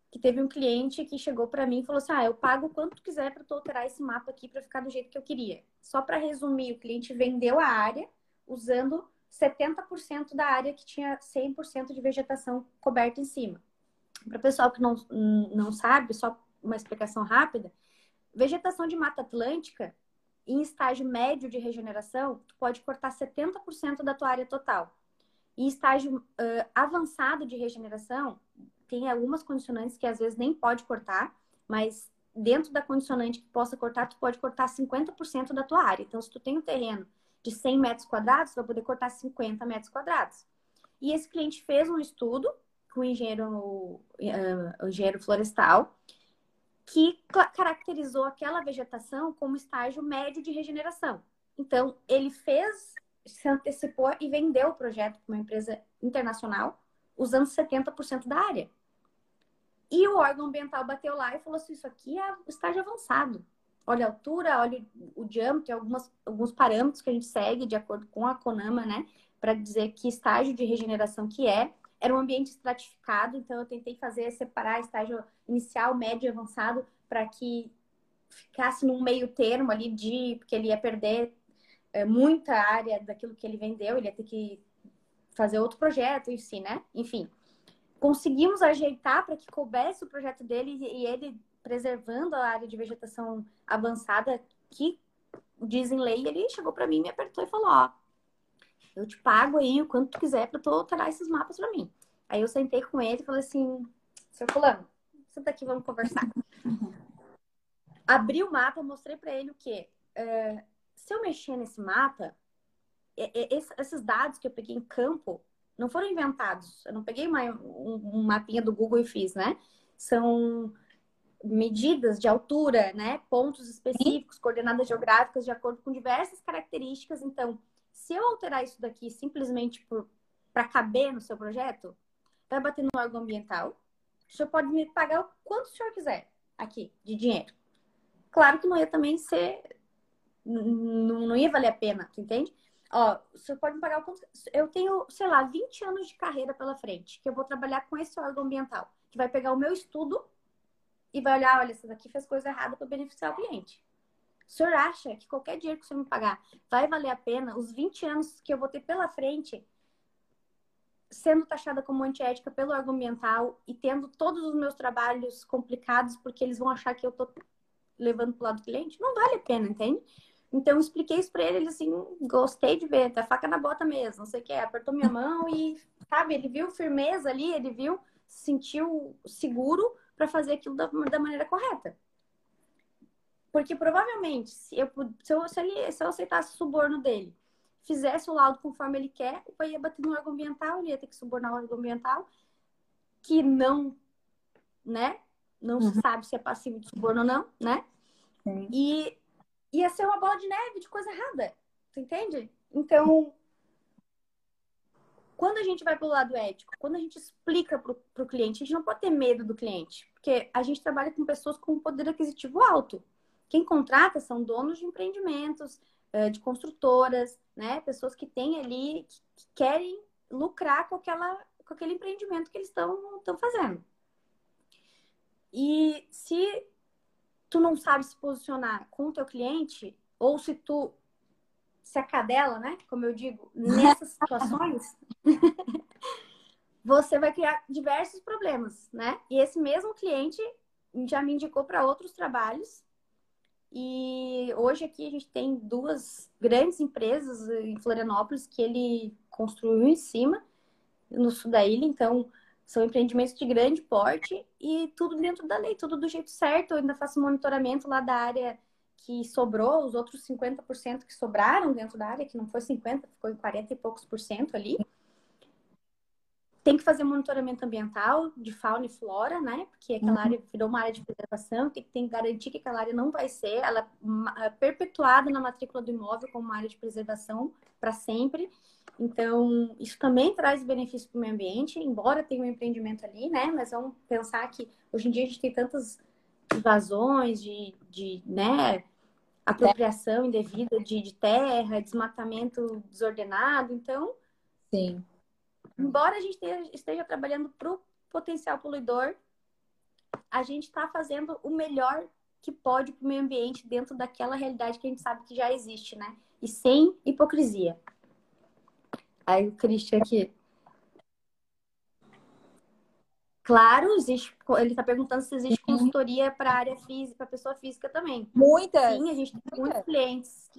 que teve um cliente que chegou para mim e falou assim: "Ah, eu pago quanto quiser para tu alterar esse mapa aqui para ficar do jeito que eu queria". Só para resumir, o cliente vendeu a área usando 70% da área que tinha 100% de vegetação coberta em cima. Para o pessoal que não, não sabe, só uma explicação rápida, vegetação de mata atlântica em estágio médio de regeneração, tu pode cortar 70% da tua área total. Em estágio uh, avançado de regeneração, tem algumas condicionantes que às vezes nem pode cortar, mas dentro da condicionante que possa cortar, tu pode cortar 50% da tua área. Então, se tu tem um terreno de 100 metros quadrados, vai poder cortar 50 metros quadrados. E esse cliente fez um estudo com o engenheiro, uh, o engenheiro florestal que caracterizou aquela vegetação como estágio médio de regeneração. Então, ele fez, se antecipou e vendeu o projeto para uma empresa internacional usando 70% da área. E o órgão ambiental bateu lá e falou assim: isso aqui é estágio avançado. Olha a altura, olha o diâmetro, algumas, alguns parâmetros que a gente segue de acordo com a CONAMA, né? Para dizer que estágio de regeneração que é. Era um ambiente estratificado, então eu tentei fazer separar estágio inicial, médio e avançado para que ficasse num meio termo ali de. porque ele ia perder é, muita área daquilo que ele vendeu, ele ia ter que fazer outro projeto, enfim, né? Enfim conseguimos ajeitar para que coubesse o projeto dele e ele preservando a área de vegetação avançada que dizem lei, ele chegou para mim, me apertou e falou: Ó, eu te pago aí o quanto tu quiser para tu alterar esses mapas para mim. Aí eu sentei com ele e falei assim: Seu Fulano, senta aqui, vamos conversar. Abri o mapa, mostrei para ele o quê? Uh, se eu mexer nesse mapa, esses dados que eu peguei em campo, não foram inventados. Eu não peguei uma, um, um mapinha do Google e fiz, né? São medidas de altura, né? Pontos específicos, coordenadas geográficas de acordo com diversas características. Então, se eu alterar isso daqui simplesmente para caber no seu projeto, vai bater no órgão ambiental. O senhor pode me pagar o quanto o senhor quiser aqui de dinheiro. Claro que não ia também ser. Não, não ia valer a pena, tu entende? Ó, você pode me pagar o quanto. Eu tenho, sei lá, 20 anos de carreira pela frente, que eu vou trabalhar com esse órgão ambiental, que vai pegar o meu estudo e vai olhar, olha, essa daqui fez coisa errada para beneficiar o cliente. O senhor acha que qualquer dinheiro que o senhor me pagar vai valer a pena os 20 anos que eu vou ter pela frente sendo taxada como antiética pelo argumental e tendo todos os meus trabalhos complicados porque eles vão achar que eu tô levando pro lado do cliente, não vale a pena, entende? Então, eu expliquei isso pra ele, ele assim, gostei de ver, tá faca na bota mesmo, não sei o que, apertou minha mão e, sabe, ele viu firmeza ali, ele viu, sentiu seguro para fazer aquilo da, da, maneira correta. Porque provavelmente, se eu, se eu, se ele, se eu aceitasse o suborno dele, fizesse o laudo conforme ele quer, eu ia bater no órgão ambiental, ele ia ter que subornar o órgão ambiental, que não, né? Não uhum. se sabe se é passivo de suborno ou não, né? Sim. E ia ser uma bola de neve de coisa errada. Você entende? Então, quando a gente vai para o lado ético, quando a gente explica para o cliente, a gente não pode ter medo do cliente, porque a gente trabalha com pessoas com poder aquisitivo alto. Quem contrata são donos de empreendimentos, eh, de construtoras, né? Pessoas que têm ali, que querem lucrar com, aquela, com aquele empreendimento que eles estão fazendo. E se tu não sabe se posicionar com o teu cliente, ou se tu se acadela, né? Como eu digo, nessas situações, você vai criar diversos problemas, né? E esse mesmo cliente já me indicou para outros trabalhos. E hoje aqui a gente tem duas grandes empresas em Florianópolis que ele construiu em cima, no sul da ilha. Então, são empreendimentos de grande porte e tudo dentro da lei, tudo do jeito certo. Eu ainda faço monitoramento lá da área que sobrou, os outros 50% que sobraram dentro da área, que não foi 50, ficou em 40 e poucos por cento ali. Tem que fazer monitoramento ambiental de fauna e flora, né? Porque aquela uhum. área virou uma área de preservação, tem que, tem que garantir que aquela área não vai ser, ela é perpetuada na matrícula do imóvel como uma área de preservação para sempre. Então, isso também traz benefício para o meio ambiente, embora tenha um empreendimento ali, né? Mas vamos pensar que hoje em dia a gente tem tantas invasões de, de né, apropriação indevida de, de terra, desmatamento desordenado. Então, Sim. embora a gente esteja, trabalhando para o potencial poluidor, a gente está fazendo o melhor que pode para o meio ambiente dentro daquela realidade que a gente sabe que já existe, né? E sem hipocrisia. Aí o Christian aqui. Claro, existe. Ele está perguntando se existe uhum. consultoria para área física, para pessoa física também. Muitas. Sim, a gente tem Muitas. muitos clientes.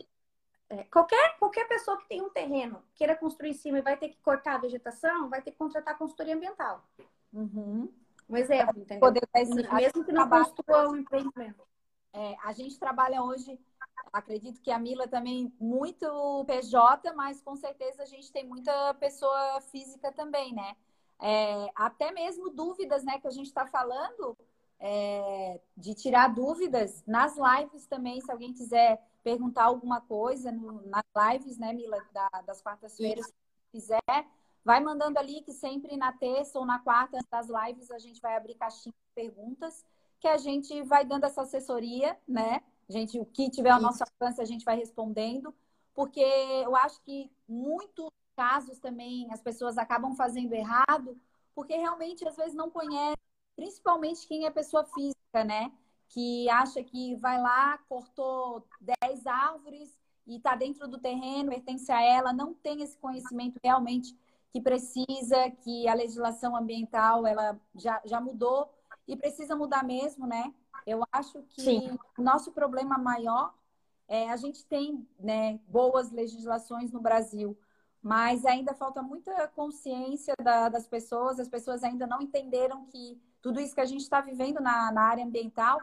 É, qualquer, qualquer pessoa que tem um terreno, queira construir em cima e vai ter que cortar a vegetação, vai ter que contratar consultoria ambiental. Uhum. Um exemplo, entendeu? Poder, Mesmo que não construa um empreendimento. É, a gente trabalha hoje acredito que a Mila também muito PJ, mas com certeza a gente tem muita pessoa física também, né? É, até mesmo dúvidas, né, que a gente está falando, é, de tirar dúvidas nas lives também, se alguém quiser perguntar alguma coisa no, nas lives, né, Mila, da, das quartas-feiras, se quiser, vai mandando ali que sempre na terça ou na quarta das lives a gente vai abrir caixinha de perguntas, que a gente vai dando essa assessoria, né? gente, o que tiver ao nosso alcance, a gente vai respondendo, porque eu acho que muitos casos também as pessoas acabam fazendo errado, porque realmente às vezes não conhece, principalmente quem é pessoa física, né? Que acha que vai lá, cortou 10 árvores e está dentro do terreno, pertence a ela, não tem esse conhecimento realmente que precisa, que a legislação ambiental ela já, já mudou e precisa mudar mesmo, né? Eu acho que Sim. o nosso problema maior é a gente tem né, boas legislações no Brasil, mas ainda falta muita consciência da, das pessoas, as pessoas ainda não entenderam que tudo isso que a gente está vivendo na, na área ambiental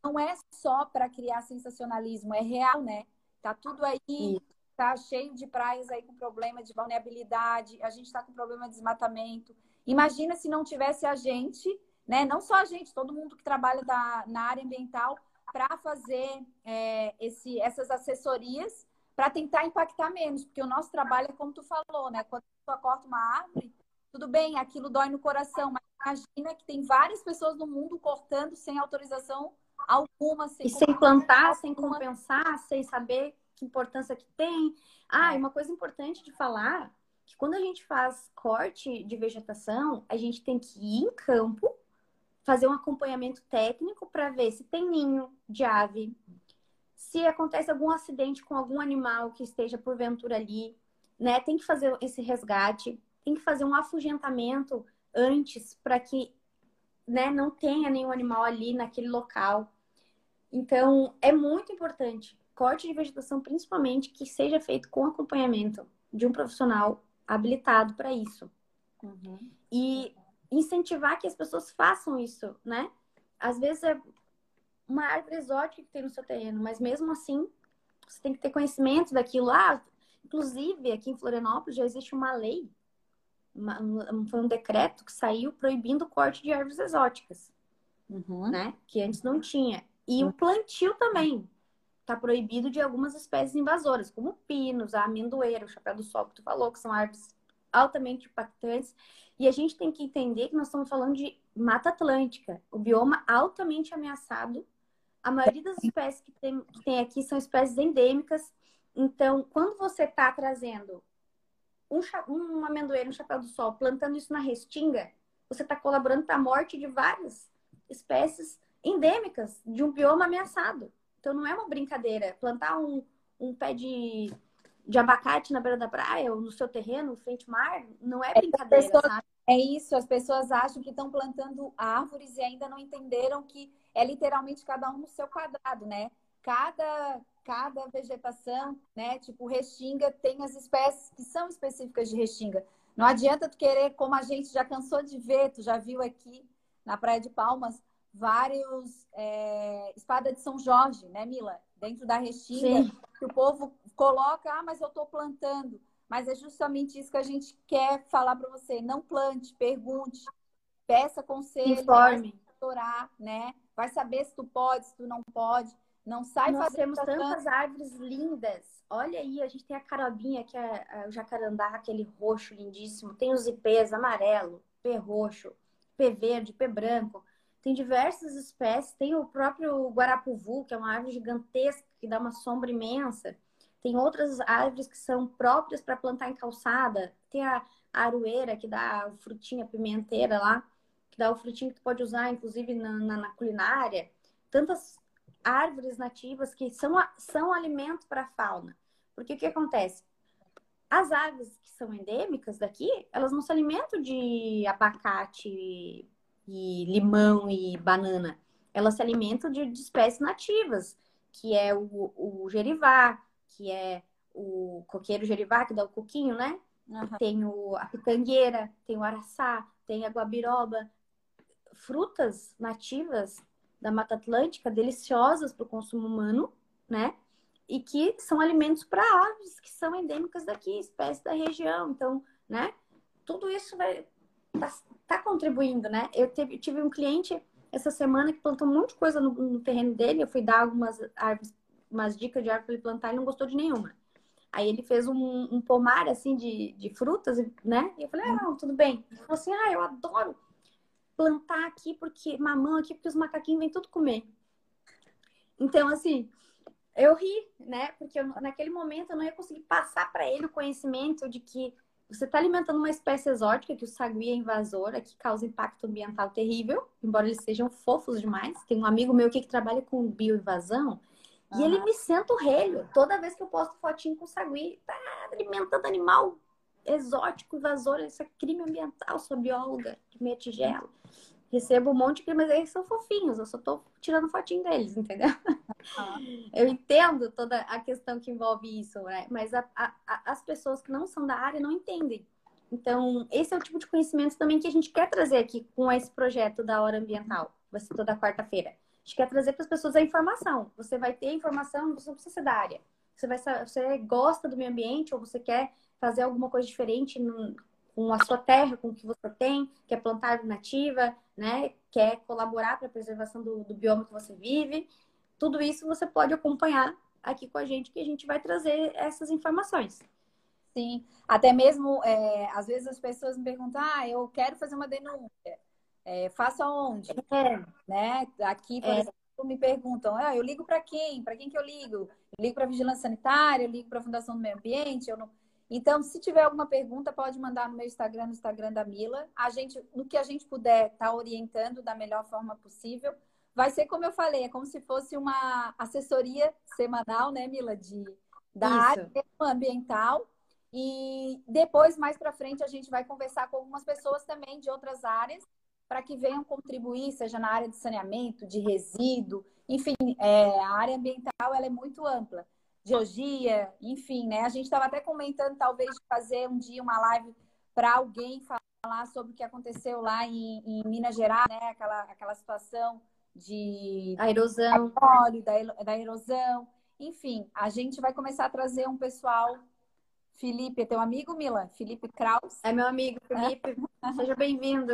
não é só para criar sensacionalismo, é real, né? Tá tudo aí, Sim. tá cheio de praias aí com problema de vulnerabilidade, a gente está com problema de desmatamento. Imagina se não tivesse a gente né? Não só a gente, todo mundo que trabalha da, na área ambiental para fazer é, esse, essas assessorias para tentar impactar menos, porque o nosso trabalho é como tu falou, né? Quando pessoa corta uma árvore, tudo bem, aquilo dói no coração, mas imagina que tem várias pessoas no mundo cortando sem autorização alguma, sem e sem plantar, sem compensar, sem saber que importância que tem. Ah, é. e uma coisa importante de falar que quando a gente faz corte de vegetação, a gente tem que ir em campo fazer um acompanhamento técnico para ver se tem ninho de ave, se acontece algum acidente com algum animal que esteja porventura ali, né? Tem que fazer esse resgate. tem que fazer um afugentamento antes para que né, não tenha nenhum animal ali naquele local. Então, é muito importante corte de vegetação, principalmente, que seja feito com acompanhamento de um profissional habilitado para isso. Uhum. E incentivar que as pessoas façam isso, né? Às vezes é uma árvore exótica que tem no seu terreno, mas mesmo assim, você tem que ter conhecimento daquilo. Ah, inclusive, aqui em Florianópolis já existe uma lei, uma, um, foi um decreto que saiu proibindo o corte de árvores exóticas, uhum. né? Que antes não tinha. E o plantio também está proibido de algumas espécies invasoras, como pinos, a amendoeira, o chapéu do sol que tu falou, que são árvores altamente impactantes. E a gente tem que entender que nós estamos falando de Mata Atlântica, o bioma altamente ameaçado. A maioria das espécies que tem, que tem aqui são espécies endêmicas. Então, quando você está trazendo um, um amendoeiro, um chapéu do sol, plantando isso na restinga, você está colaborando para a morte de várias espécies endêmicas de um bioma ameaçado. Então não é uma brincadeira. Plantar um, um pé de, de abacate na beira da praia ou no seu terreno, frente ao mar, não é brincadeira, pessoas, sabe? É isso, as pessoas acham que estão plantando árvores e ainda não entenderam que é literalmente cada um no seu quadrado, né? Cada, cada vegetação, né? Tipo, restinga tem as espécies que são específicas de restinga. Não adianta tu querer, como a gente já cansou de ver, tu já viu aqui na Praia de Palmas, vários é, espada de São Jorge, né, Mila? Dentro da restinga, Sim. que o povo coloca, ah, mas eu estou plantando. Mas é justamente isso que a gente quer falar para você. Não plante, pergunte, peça conselho, informe, orar, né? Vai saber se tu pode, se tu não pode. Não sai Nós temos tantas árvores lindas. Olha aí, a gente tem a carabinha, que é o jacarandá, aquele roxo lindíssimo. Tem os ipês amarelo, pé roxo, pé verde, pé branco. Tem diversas espécies, tem o próprio guarapuvu, que é uma árvore gigantesca que dá uma sombra imensa. Tem outras árvores que são próprias para plantar em calçada. Tem a aroeira, que dá o frutinho, a pimenteira lá, que dá o frutinho que tu pode usar, inclusive, na, na, na culinária. Tantas árvores nativas que são, são alimento para a fauna. Porque o que acontece? As árvores que são endêmicas daqui, elas não se alimentam de abacate, e limão e banana, elas se alimentam de, de espécies nativas, que é o, o gerivá, que é o coqueiro gerivá, que dá o coquinho, né? Uhum. Tem o, a pitangueira, tem o araçá, tem a guabiroba. Frutas nativas da Mata Atlântica, deliciosas para o consumo humano, né? E que são alimentos para aves que são endêmicas daqui, espécies da região. Então, né? Tudo isso vai, tá, tá contribuindo, né? Eu teve, tive um cliente essa semana que plantou um monte de coisa no, no terreno dele. Eu fui dar algumas árvores, umas dicas de árvore para ele plantar e não gostou de nenhuma. Aí ele fez um, um pomar assim de, de frutas, né? E eu falei, ah, não, tudo bem. Ele falou assim, ah, eu adoro plantar aqui porque mamão aqui porque os macaquinhos vêm tudo comer. Então, assim, eu ri, né? Porque eu, naquele momento eu não ia conseguir passar para ele o conhecimento de que você está alimentando uma espécie exótica, que o sagui é invasora, que causa impacto ambiental terrível, embora eles sejam fofos demais. Tem um amigo meu que trabalha com bioinvasão. E ele me senta o relho toda vez que eu posto fotinho com o sagui. Tá alimentando animal exótico, invasor, isso é crime ambiental, sou bióloga de meia tigela recebo um monte de mas eles são fofinhos, eu só tô tirando fotinho deles, entendeu? Eu entendo toda a questão que envolve isso, né? Mas a, a, as pessoas que não são da área não entendem. Então, esse é o tipo de conhecimento também que a gente quer trazer aqui com esse projeto da Hora Ambiental, vai ser toda quarta-feira. A gente quer trazer para as pessoas a informação. Você vai ter informação, você não precisa ser da área. Você, vai, você gosta do meio ambiente ou você quer fazer alguma coisa diferente no, com a sua terra, com o que você tem, quer plantar nativa, né? Quer colaborar para a preservação do, do bioma que você vive. Tudo isso você pode acompanhar aqui com a gente, que a gente vai trazer essas informações. Sim, até mesmo, é, às vezes as pessoas me perguntam, ah, eu quero fazer uma denúncia, é, faço aonde? É. Né? Aqui, por é. exemplo, me perguntam, ah, eu ligo para quem? Para quem que eu ligo? Eu ligo para a Vigilância Sanitária, eu ligo para a Fundação do Meio Ambiente, eu não... Então, se tiver alguma pergunta, pode mandar no meu Instagram, no Instagram da Mila. A gente, no que a gente puder, tá orientando da melhor forma possível. Vai ser como eu falei, é como se fosse uma assessoria semanal, né, Mila, de da Isso. área ambiental. E depois, mais para frente, a gente vai conversar com algumas pessoas também de outras áreas para que venham contribuir, seja na área de saneamento, de resíduo, enfim, é, a área ambiental ela é muito ampla. Geologia, enfim, né? A gente estava até comentando, talvez, de fazer um dia uma live para alguém falar sobre o que aconteceu lá em, em, Minas Gerais, né? Aquela, aquela situação de... A erosão. Óleo, da, da erosão. Enfim, a gente vai começar a trazer um pessoal Felipe, é teu amigo, Mila? Felipe Kraus? É meu amigo, Felipe. Seja bem-vindo.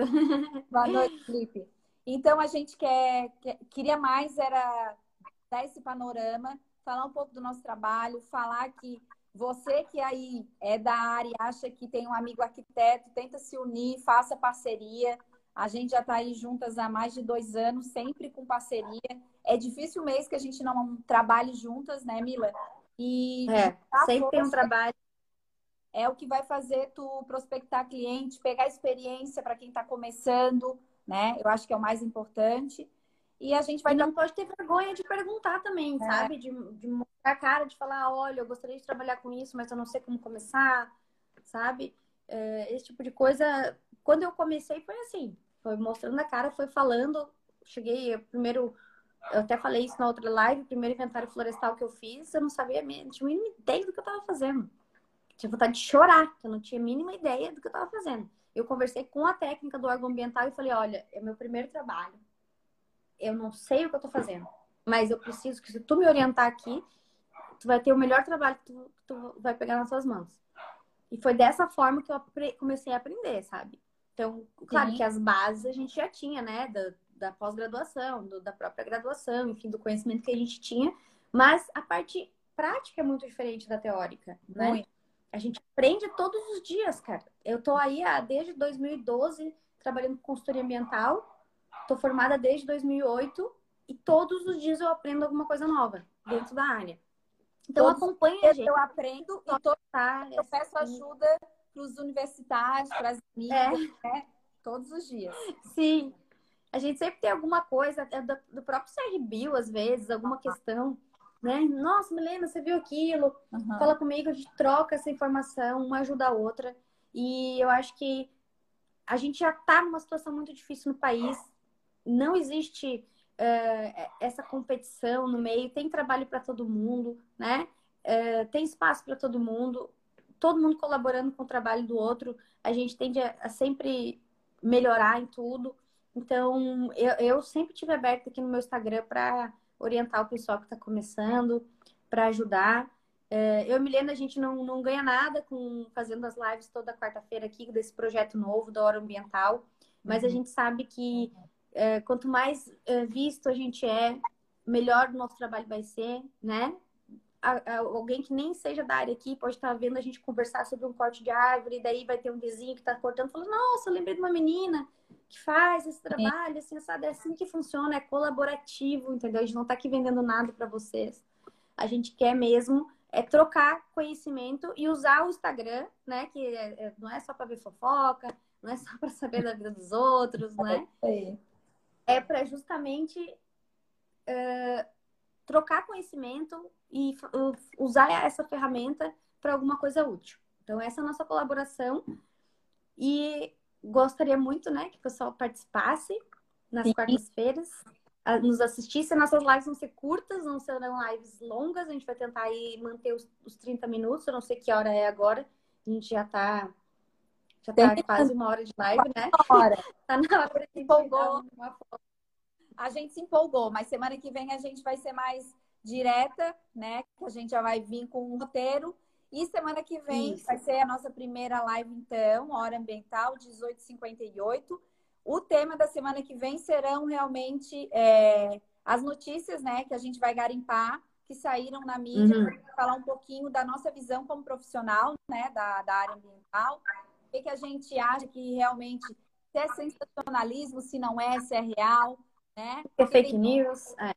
Boa noite, Felipe. Então, a gente quer, quer, queria mais era dar esse panorama, falar um pouco do nosso trabalho, falar que você que aí é da área, acha que tem um amigo arquiteto, tenta se unir, faça parceria. A gente já está aí juntas há mais de dois anos, sempre com parceria. É difícil o mês que a gente não trabalhe juntas, né, Mila? E é, sempre tem um trabalho é o que vai fazer tu prospectar cliente, pegar experiência para quem está começando, né? Eu acho que é o mais importante. E a gente vai. E não pode ter vergonha de perguntar também, é. sabe? De, de mostrar a cara, de falar: olha, eu gostaria de trabalhar com isso, mas eu não sei como começar, sabe? É, esse tipo de coisa. Quando eu comecei, foi assim: foi mostrando a cara, foi falando. Cheguei primeiro. Eu até falei isso na outra live, o primeiro inventário florestal que eu fiz, eu não sabia, não tinha mínima ideia do que eu estava fazendo tinha vontade de chorar, eu não tinha a mínima ideia do que eu estava fazendo. Eu conversei com a técnica do órgão ambiental e falei: olha, é meu primeiro trabalho. Eu não sei o que eu estou fazendo, mas eu preciso que se tu me orientar aqui, tu vai ter o melhor trabalho que tu, que tu vai pegar nas suas mãos. E foi dessa forma que eu comecei a aprender, sabe? Então, claro Sim. que as bases a gente já tinha, né? Da, da pós-graduação, da própria graduação, enfim, do conhecimento que a gente tinha. Mas a parte prática é muito diferente da teórica, né? Muito. A gente aprende todos os dias, cara. Eu tô aí há, desde 2012 trabalhando com consultoria ambiental. Tô formada desde 2008 e todos os dias eu aprendo alguma coisa nova dentro da área. Então todos acompanha a gente. Eu aprendo e tá, eu peço ajuda para os universitários, para as amigas, é. né? Todos os dias. Sim. A gente sempre tem alguma coisa, é do, do próprio CRBio, às vezes, alguma questão né? Nossa, Milena, você viu aquilo? Uhum. Fala comigo, a gente troca essa informação, uma ajuda a outra. E eu acho que a gente já está numa situação muito difícil no país. Não existe uh, essa competição no meio. Tem trabalho para todo mundo, né? Uh, tem espaço para todo mundo. Todo mundo colaborando com o trabalho do outro. A gente tende a, a sempre melhorar em tudo. Então, eu, eu sempre tive aberto aqui no meu Instagram para orientar o pessoal que está começando, para ajudar. É, eu e Milena, a gente não, não ganha nada com fazendo as lives toda quarta-feira aqui desse projeto novo da Hora Ambiental, mas uhum. a gente sabe que é, quanto mais é, visto a gente é, melhor o nosso trabalho vai ser, né? A, a, alguém que nem seja da área aqui pode estar vendo a gente conversar sobre um corte de árvore, e daí vai ter um vizinho que está cortando, falando, nossa, eu lembrei de uma menina que faz esse trabalho, assim, sabe? É assim que funciona, é colaborativo, entendeu? A gente não está aqui vendendo nada para vocês. A gente quer mesmo é trocar conhecimento e usar o Instagram, né? Que é, é, não é só para ver fofoca, não é só para saber da vida dos outros, né? É, é para justamente uh, trocar conhecimento e usar essa ferramenta para alguma coisa útil. Então, essa é a nossa colaboração. E gostaria muito, né, que o pessoal participasse nas quartas-feiras, nos assistisse. Nossas lives vão ser curtas, não serão lives longas. A gente vai tentar aí manter os, os 30 minutos. Eu não sei que hora é agora. A gente já tá, já tá quase uma hora de live, né? Hora. tá na hora de empolgou. A gente se empolgou, mas semana que vem a gente vai ser mais direta, né? Que a gente já vai vir com um roteiro e semana que vem Isso. vai ser a nossa primeira live, então, Hora Ambiental, 18h58. O tema da semana que vem serão realmente é, as notícias, né, que a gente vai garimpar, que saíram na mídia, uhum. para falar um pouquinho da nossa visão como profissional, né, da, da área ambiental. O que, que a gente acha que realmente se é sensacionalismo, se não é, se é real, né? É fake news. É.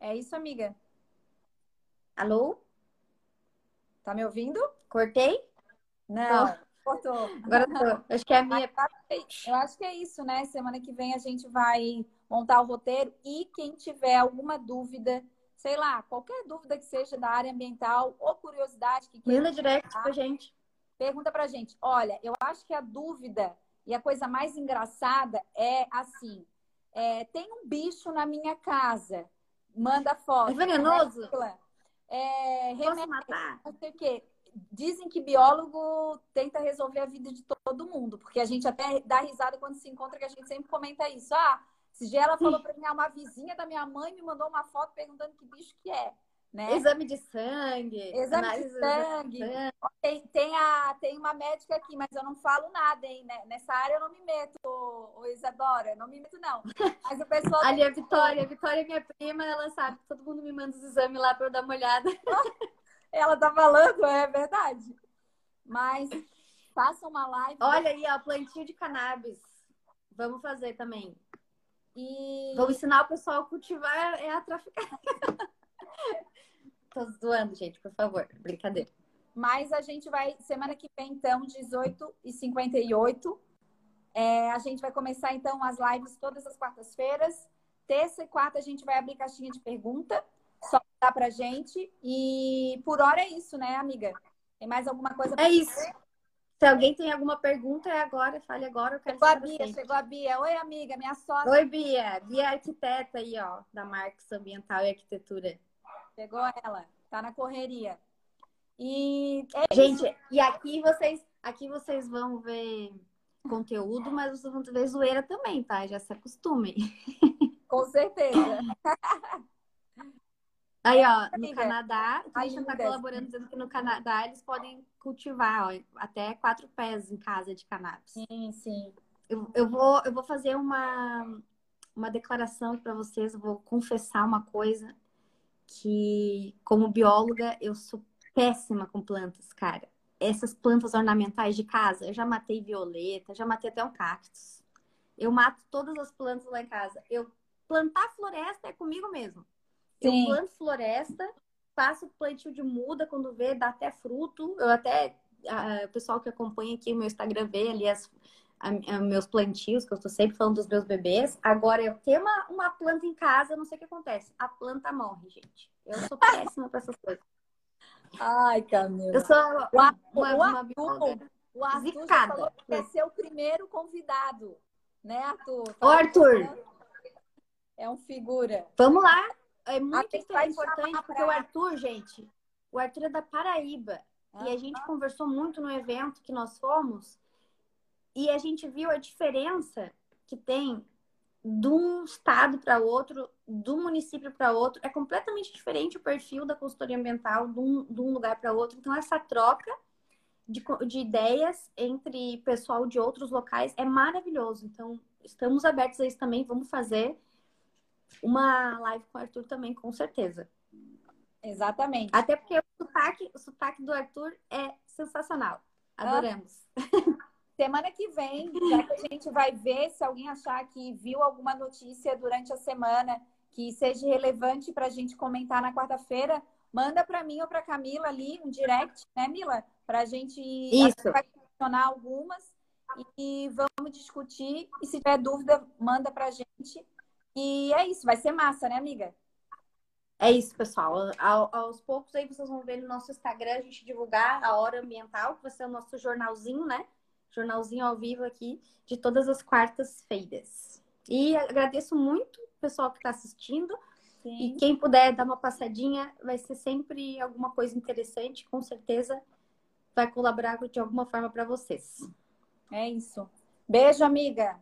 É isso, amiga. Alô? Tá me ouvindo? Cortei? Não, cortou. Agora tô. Acho que é a minha. Eu acho que é isso, né? Semana que vem a gente vai montar o roteiro e quem tiver alguma dúvida sei lá, qualquer dúvida que seja da área ambiental ou curiosidade que queira. Manda direct pra gente. Pergunta pra gente. Olha, eu acho que a dúvida e a coisa mais engraçada é assim: é, tem um bicho na minha casa. Manda foto. É venenoso? É, remédio, matar? Não sei o quê. Dizem que biólogo tenta resolver a vida de todo mundo, porque a gente até dá risada quando se encontra, que a gente sempre comenta isso. Ah, esse dia ela falou para mim, ah, uma vizinha da minha mãe me mandou uma foto perguntando que bicho que é. Né? Exame de sangue. Exame de sangue. Tem, tem, a, tem uma médica aqui, mas eu não falo nada, hein? Né? Nessa área eu não me meto, ô, Isadora. Não me meto, não. Mas o pessoal. Ali a Vitória. A Vitória é minha prima, ela sabe que todo mundo me manda os exames lá para eu dar uma olhada. ela tá falando, é verdade. Mas faça uma live. Olha aí, ó, plantio de cannabis. Vamos fazer também. E... Vou ensinar o pessoal a cultivar é a traficar. Tô zoando, gente, por favor. Brincadeira. Mas a gente vai, semana que vem, então, 18 e 58. É, a gente vai começar, então, as lives todas as quartas-feiras. Terça e quarta a gente vai abrir caixinha de pergunta. Só dá pra gente. E por hora é isso, né, amiga? Tem mais alguma coisa pra É isso. Se alguém tem alguma pergunta, é agora, fale agora. Eu quero chegou a Bia, chegou a Bia. Oi, amiga, minha sócia. Oi, Bia. Bia é arquiteta aí, ó, da Marcos Ambiental e Arquitetura. Chegou ela, tá na correria. E é Gente, isso. e aqui vocês, aqui vocês vão ver conteúdo, mas vocês vão ver zoeira também, tá? Já se acostumem. Com certeza. Aí, ó, no Canadá, a gente está colaborando dizendo que no Canadá eles podem cultivar ó, até quatro pés em casa de cannabis. Sim, sim. Eu, eu, vou, eu vou fazer uma, uma declaração para vocês, eu vou confessar uma coisa que, como bióloga, eu sou péssima com plantas, cara. Essas plantas ornamentais de casa, eu já matei violeta, já matei até um cactus. Eu mato todas as plantas lá em casa. Eu plantar floresta é comigo mesmo. Sim. Eu planto floresta, faço plantio de muda quando vê, dá até fruto. Eu até o pessoal que acompanha aqui o meu Instagram vê ali as, a, a, meus plantios, que eu estou sempre falando dos meus bebês. Agora, eu tenho uma, uma planta em casa, não sei o que acontece. A planta morre, gente. Eu sou péssima para essas coisas. Ai, Camila. Eu sou uma, uma, o Arthur, o Arthur falou que vai ser o primeiro convidado, né, Arthur? Ô, Arthur! É um figura. Vamos lá. É muito importante, porque o Arthur, gente, o Arthur é da Paraíba. Ah, e a gente ah. conversou muito no evento que nós fomos. E a gente viu a diferença que tem de um estado para outro, do município para outro. É completamente diferente o perfil da consultoria ambiental de um, de um lugar para outro. Então, essa troca de, de ideias entre pessoal de outros locais é maravilhoso. Então, estamos abertos a isso também. Vamos fazer uma live com o Arthur também, com certeza. Exatamente. Até porque o sotaque, o sotaque do Arthur é sensacional. Adoramos. Ah. Semana que vem, já que a gente vai ver se alguém achar que viu alguma notícia durante a semana que seja relevante para a gente comentar na quarta-feira, manda para mim ou para Camila ali um direct, né, Mila? Para a gente selecionar algumas e vamos discutir. E se tiver dúvida, manda para a gente. E é isso, vai ser massa, né, amiga? É isso, pessoal. aos poucos aí vocês vão ver no nosso Instagram a gente divulgar a hora ambiental, que vai ser o nosso jornalzinho, né? Jornalzinho ao vivo aqui de todas as quartas-feiras. E agradeço muito o pessoal que está assistindo. Sim. E quem puder dar uma passadinha, vai ser sempre alguma coisa interessante, com certeza vai colaborar de alguma forma para vocês. É isso. Beijo, amiga.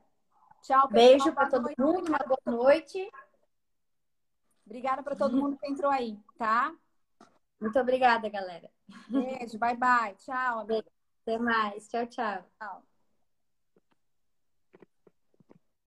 Tchau, pessoal. Beijo para todo noite. mundo, uma boa noite. Obrigada para todo mundo que entrou aí, tá? Muito obrigada, galera. Beijo, bye bye. Tchau, amiga. Até mais. Tchau, tchau. Tchau.